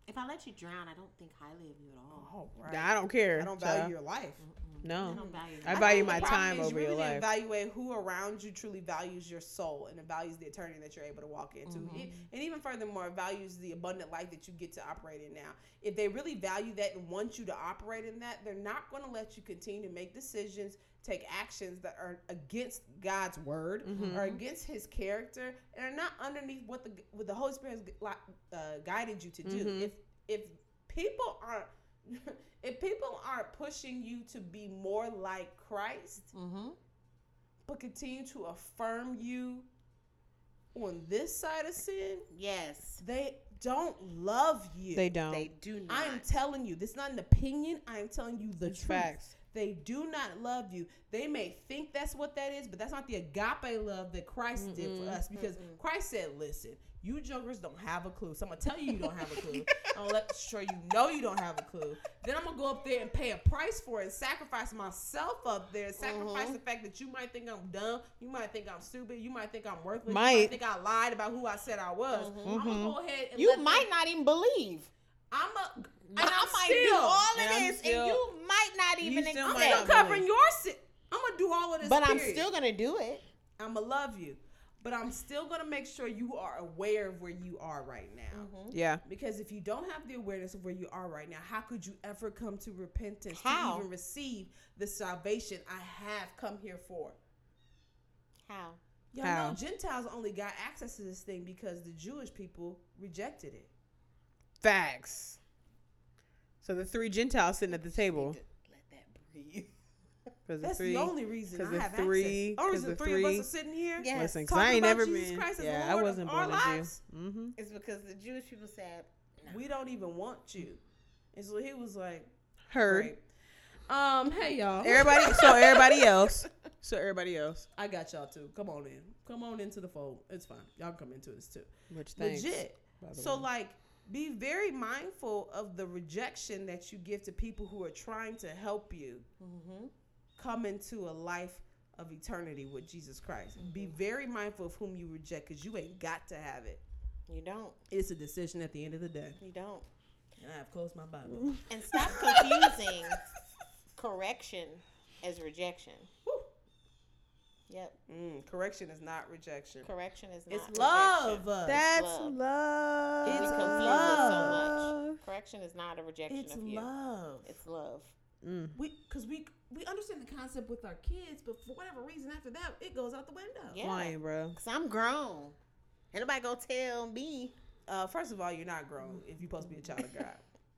If I let you drown, I don't think highly of you at all. All right. Nah, I don't care. I don't child. value your life. I No. don't value I value my time over you your life. didn't evaluate who around you truly values your soul and it values the eternity that you're able to walk into. Mm-hmm. It- and even furthermore, values the abundant life that you get to operate in now. If they really value that and want you to operate in that, they're not going to let you continue to make decisions, take actions that are against God's word Mm-hmm. or against His character, and are not underneath what the what the Holy Spirit has uh, guided you to do. Mhm. If if people aren't if people aren't pushing you to be more like Christ, Mm-hmm. but continue to affirm you on this side of sin, Yes. they don't love you. They don't. They do not. I am telling you, this is not an opinion. I am telling you the It's truth. facts. They do not love you. They may think that's what that is, but that's not the agape love that Christ did for us. Because Christ said, "Listen, you jokers don't have a clue. So I'm gonna tell you you don't have a clue. I'm gonna let sure you know you don't have a clue. Then I'm gonna go up there and pay a price for it and sacrifice myself up there. Sacrifice mm-hmm. the fact that you might think I'm dumb. You might think I'm stupid. You might think I'm worthless. You Might. might think I lied about who I said I was. Mm-hmm. I'm gonna mm-hmm. go ahead and You might them- not even believe. I'm a. And I I'm might still, do all of this, still- and you might not You even still I'm still covering believe. your sin. I'm gonna do all of this. But I'm still gonna do it. I'm gonna love you, but I'm still gonna make sure you are aware of where you are right now. Mm-hmm. Yeah. Because if you don't have the awareness of where you are right now, how could you ever come to repentance How? to even receive the salvation I have come here for? How? Y'all How? know Gentiles only got access to this thing because the Jewish people rejected it. Facts. So the three Gentiles sitting at the table. Let that breathe. Cause the That's three. the only reason 'cause I the have three- access. Only 'cause reason the the three, of three- us are sitting here. Yes. Listen, because talking I ain't about never Jesus been. Christ as Yeah, I Lord of wasn't our born a Jew. lives. Mm-hmm. It's because the Jewish people said, no. We don't even want you. And so he was like, Heard. Great. Um, hey y'all. Everybody. So everybody else. So everybody else. I got y'all too. Come on in. Come on into the fold. It's fine. Y'all can come into this too. Which thanks. Legit. by the So way. like be very mindful of the rejection that you give to people who are trying to help you Mm-hmm. come into a life of eternity with Jesus Christ. Be Mm-hmm. very mindful of whom you reject because you ain't got to have it. You don't. It's a decision at the end of the day. You don't. And I have closed my Bible. And stop confusing correction as rejection. Whew. Yep. Mm, correction is not rejection. Correction is not It's rejection. love. That's love. love. It's We love. so much. Correction is not a rejection It's of you. love. It's love. Mm. we because we we understand the concept with our kids, but for whatever reason after that it goes out the window. Yeah. Flying, bro. Cause I'm grown. Anybody nobody gonna tell me. Uh, first of all, you're not grown if you're supposed to be a child of God.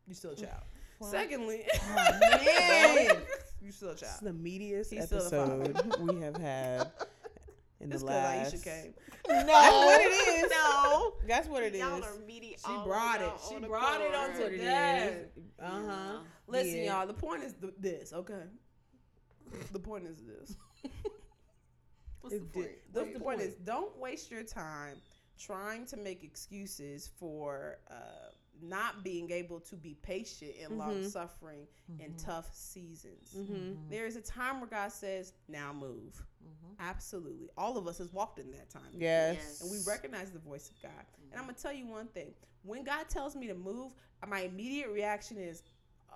You're still a child. Secondly, man. you're still a This is the meatiest He's still the episode we have had in It's the because last. Aisha came. No. That's what it is. No. That's what it is. Y'all are meaty. She brought it. She brought it That's onto what it Uh huh. Listen, Yeah. y'all. The point is th- this. Okay. The point is this. What's It's the di- point? the, What's the point is, don't waste your time trying to make excuses for uh, not being able to be patient mm-hmm. and long suffering in tough seasons. Mm-hmm. mm-hmm. There is a time where God says, "Now move." Mm-hmm. Absolutely, all of us has walked in that time, Yes. Yes. and we recognize the voice of God. And I'm gonna tell you one thing: when God tells me to move, my immediate reaction is.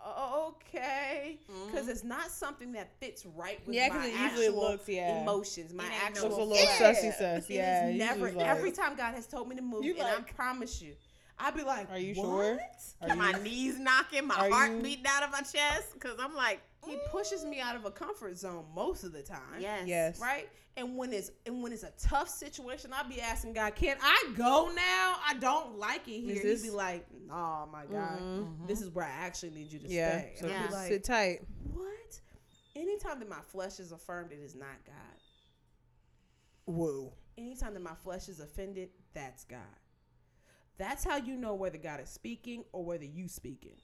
Okay, because it's not something that fits right with Yeah, my 'cause it usually actual looks- yeah. emotions, my It actual no Looks a little flesh. sussy sus. Yeah. is it never usually every like- time God has told me to move, You and I promise you, I'd be like, Are you what? sure? Are Got my knees knocking, my are heart you- beating out of my chest, cause I'm like, He pushes me out of a comfort zone most of the time. yes, Yes. Right? And when it's and when it's a tough situation, I'll be asking God, "Can I go now? I don't like it here." this- He'd be like, Oh my God, Mhm. this is where I actually need you to Yeah. stay." So Yeah. like, sit tight. "What?" Anytime that my flesh is affirmed, it is not God. Whoa. Anytime that my flesh is offended, that's God. That's how you know whether God is speaking or whether you speaking.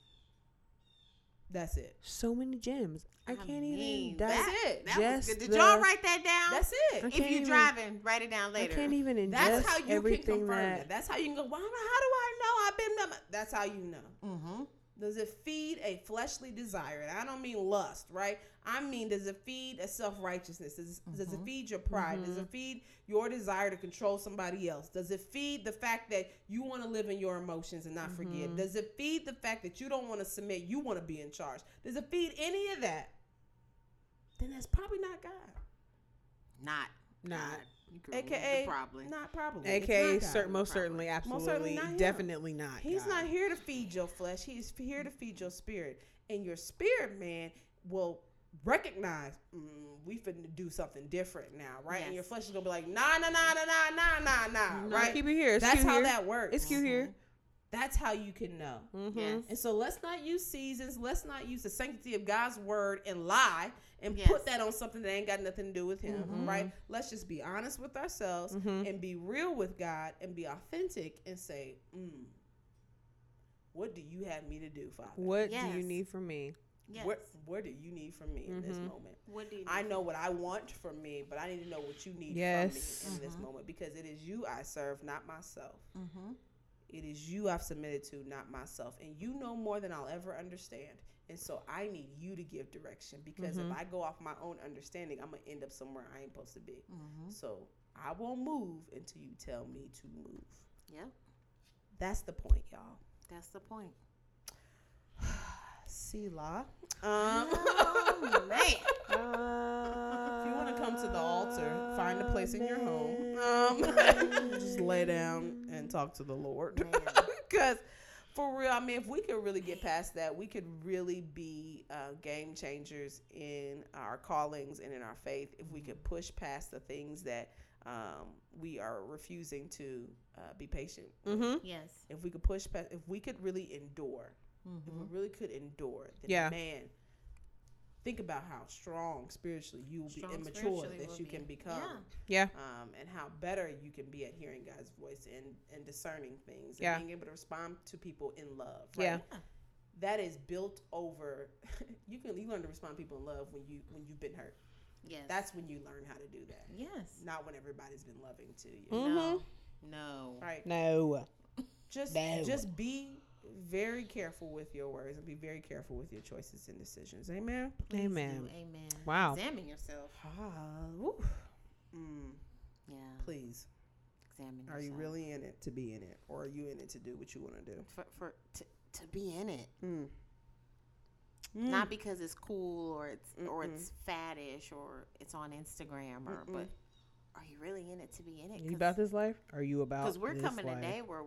That's it. So many gems. I, I can't mean, even. That's That's it. That was good. Did the- y'all write that down? That's it. If can't you even- driving, write it down later. I can't even ingest That's how you can everything confirm that. that. That's how you can go. Well, how do I know I've been? done-" That's how you know. Mm-hmm. Does it feed a fleshly desire? And I don't mean lust, right? I mean, does it feed a self righteousness? Does, does it mm-hmm. feed your pride? Does it mm-hmm. feed your desire to control somebody else? Does it feed the fact that you want to live in your emotions and not forgive? Mm-hmm. Does it feed the fact that you don't want to submit? You want to be in charge? Does it feed any of that? Then that's probably not God. Not. Not. God. You can remove AKA, probably. not probably. AKA, not God. cer- most certainly, absolutely, most certainly not definitely not. He's God. not here to feed your flesh. He's here to feed your spirit. And your spirit, man, will recognize mm, we finna do something different now, right? And your flesh is gonna be like, nah, nah, nah, nah, nah, nah, nah, nah, No, right? keep it here. It's That's how here. that works. It's cute here. That's how you can know. Mm-hmm. Yes. And so let's not use seasons. Let's not use the sanctity of God's word and lie and Yes. put that on something that ain't got nothing to do with Him, Mm-hmm. right? Let's just be honest with ourselves and be real with God and be authentic and say, mm, "What do you have me to do, Father? What do you need from me? Yes. What What do you need from me in this Mhm. moment? What do you I know what I want from me, but I need to know what you need Yes. from me in this moment because it is you I serve, not myself." Mm-hmm. It is you I've submitted to, not myself. And you know more than I'll ever understand. And so I need you to give direction because Mm-hmm. if I go off my own understanding, I'm going to end up somewhere I ain't supposed to be. Mm-hmm. So I won't move until you tell me to move. Yep. That's the point, y'all. That's the point. Selah. Um, Oh, man. if you want to come to the altar, find a place in your home. Um, just lay down and talk to the Lord. Because for real, I mean, if we could really get past that, we could really be uh, game changers in our callings and in our faith. If we could push past the things that um, we are refusing to uh, be patient. Mm-hmm. Yes. If we could push past, if we could really endure, if we really could endure, then Yeah. man, think about how strong spiritually you will Strong be, and mature that you be. can become Yeah. um, and how better you can be at hearing God's voice and, and discerning things and Yeah. being able to respond to people in love. Yeah. right? That is built over you can you learn to respond to people in love when you when you've been hurt. Yes. That's when you learn how to do that. yes. Not when everybody's been loving to you. No. No. Right. No. Just No. just be very careful with your words and be very careful with your choices and decisions. Amen. Please Amen. do. Amen. Wow. Examine yourself. Ah. Mm, Yeah. please. Examine yourself. Are you really in it to be in it? Or are you in it to do what you want to do? for for to, to be in it? Mm. Not because it's cool or it's or Mm-mm. it's faddish or it's on Instagram or Mm-mm. but are you really in it to be in it? You about this life? Are you about? Because we're this coming life? a day where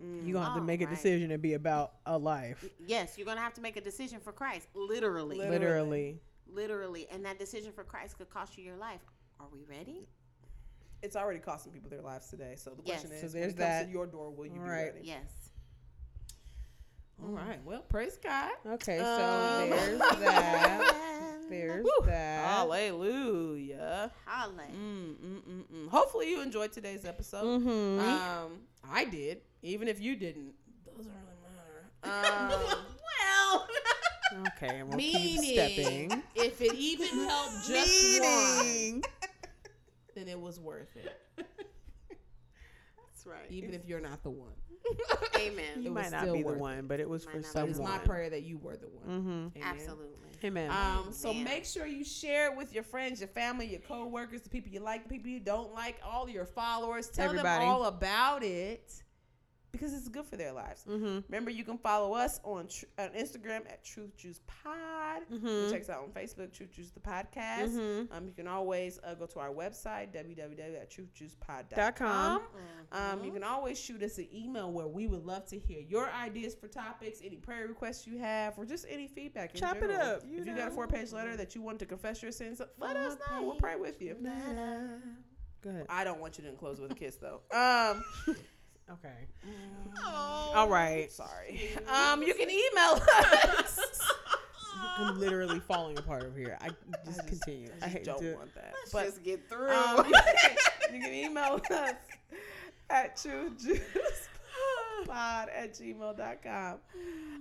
Mm. You gonna have to Oh, make a right. decision and be about a life. yes, you're gonna have to make a decision for Christ. Literally. Literally. Literally. Literally. And that decision for Christ could cost you your life. Are we ready? It's already costing people their lives today. So the Yes. question So is, there's when it comes that. to your door, will you Right. be ready? Yes. All right. Well, praise God. Okay, so Um, there's that. There's Woo. that. Hallelujah. Holla. Mm, mm, mm, mm. Hopefully you enjoyed today's episode. Mm-hmm. Um, I did. Even if you didn't, doesn't really matter. Um, well, okay, and we'll meaning, keep stepping. if it even helped just one, then it was worth it. That's right. Even if you're not the one. Amen. You was might not be the worth one, but it was Might for not be But someone. it's my prayer that you were the one. Mm-hmm. Amen. Absolutely. Amen. Um, so Man. make sure you share it with your friends, your family, your coworkers, the people you like, the people you don't like, all your followers. Tell Everybody. them all about it because it's good for their lives. mm-hmm. Remember, you can follow us on tr- on Instagram at Truth Juice Pod. Mhm. Check us out on Facebook, Truth Juice the podcast. Mhm. Um, you can always uh, go to our website www.truthjuicepod.com. Mm-hmm. Um, you can always shoot us an email where we would love to hear your ideas for topics, any prayer requests you have, or just any feedback. In Chop it up, you if you got a four page letter that you want to confess your sins, let us know. We'll pray with you. Go ahead. I don't want you to enclose with a kiss though. Um, Okay. all All right. Sorry. Um, you can email us. I'm literally falling apart over here. I just, continue. I, I hate just don't to. want that. Let's But just get through. um, you can email us at truthjuicepod at gmail.com.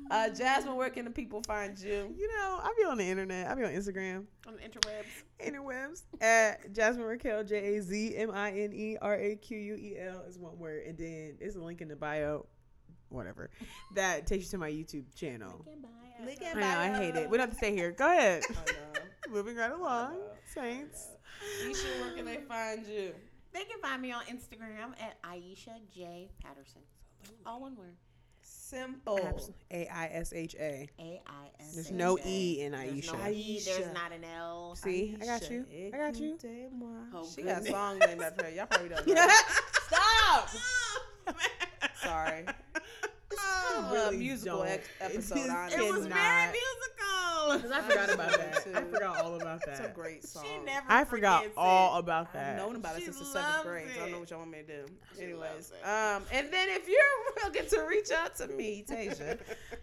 Uh, Jazmine, where can the people find you? You know, I'll be on the internet. I'll be on Instagram, on the interwebs. interwebs at Jazmine Raquel J A Z M I N E R A Q U E L is one word, and then there's a link in the bio. whatever that takes you to my YouTube channel. Look I know I hate it. We don't have to stay here. Go ahead. Moving right along, Saints. Aisha, where can they find you? They can find me on Instagram at Aisha J Patterson. All one word. Simple. A I S H A. A I S. There's no E in There's no Aisha. E. There's not an L. See, I got you. I got you. Oh, she got goodness. songs named after her. Y'all probably don't know. Stop. Sorry. I a really musical ex- episode, It, it was very musical. musical. 'Cause I forgot about that. I forgot all about that. It's a great song. She never. I forgot all it. about I've known about it She since the seventh loves grade. So I don't know what y'all want me to do. She Anyways, um, and then if you're looking to reach out to me, Tasia,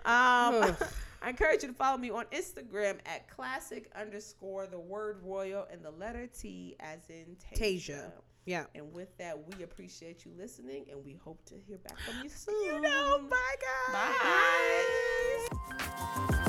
um, I encourage you to follow me on Instagram at classic underscore the word royal and the letter T as in Tasia. Tasia. Yeah. And with that, we appreciate you listening and we hope to hear back from you soon. You know, bye guys. Bye. bye.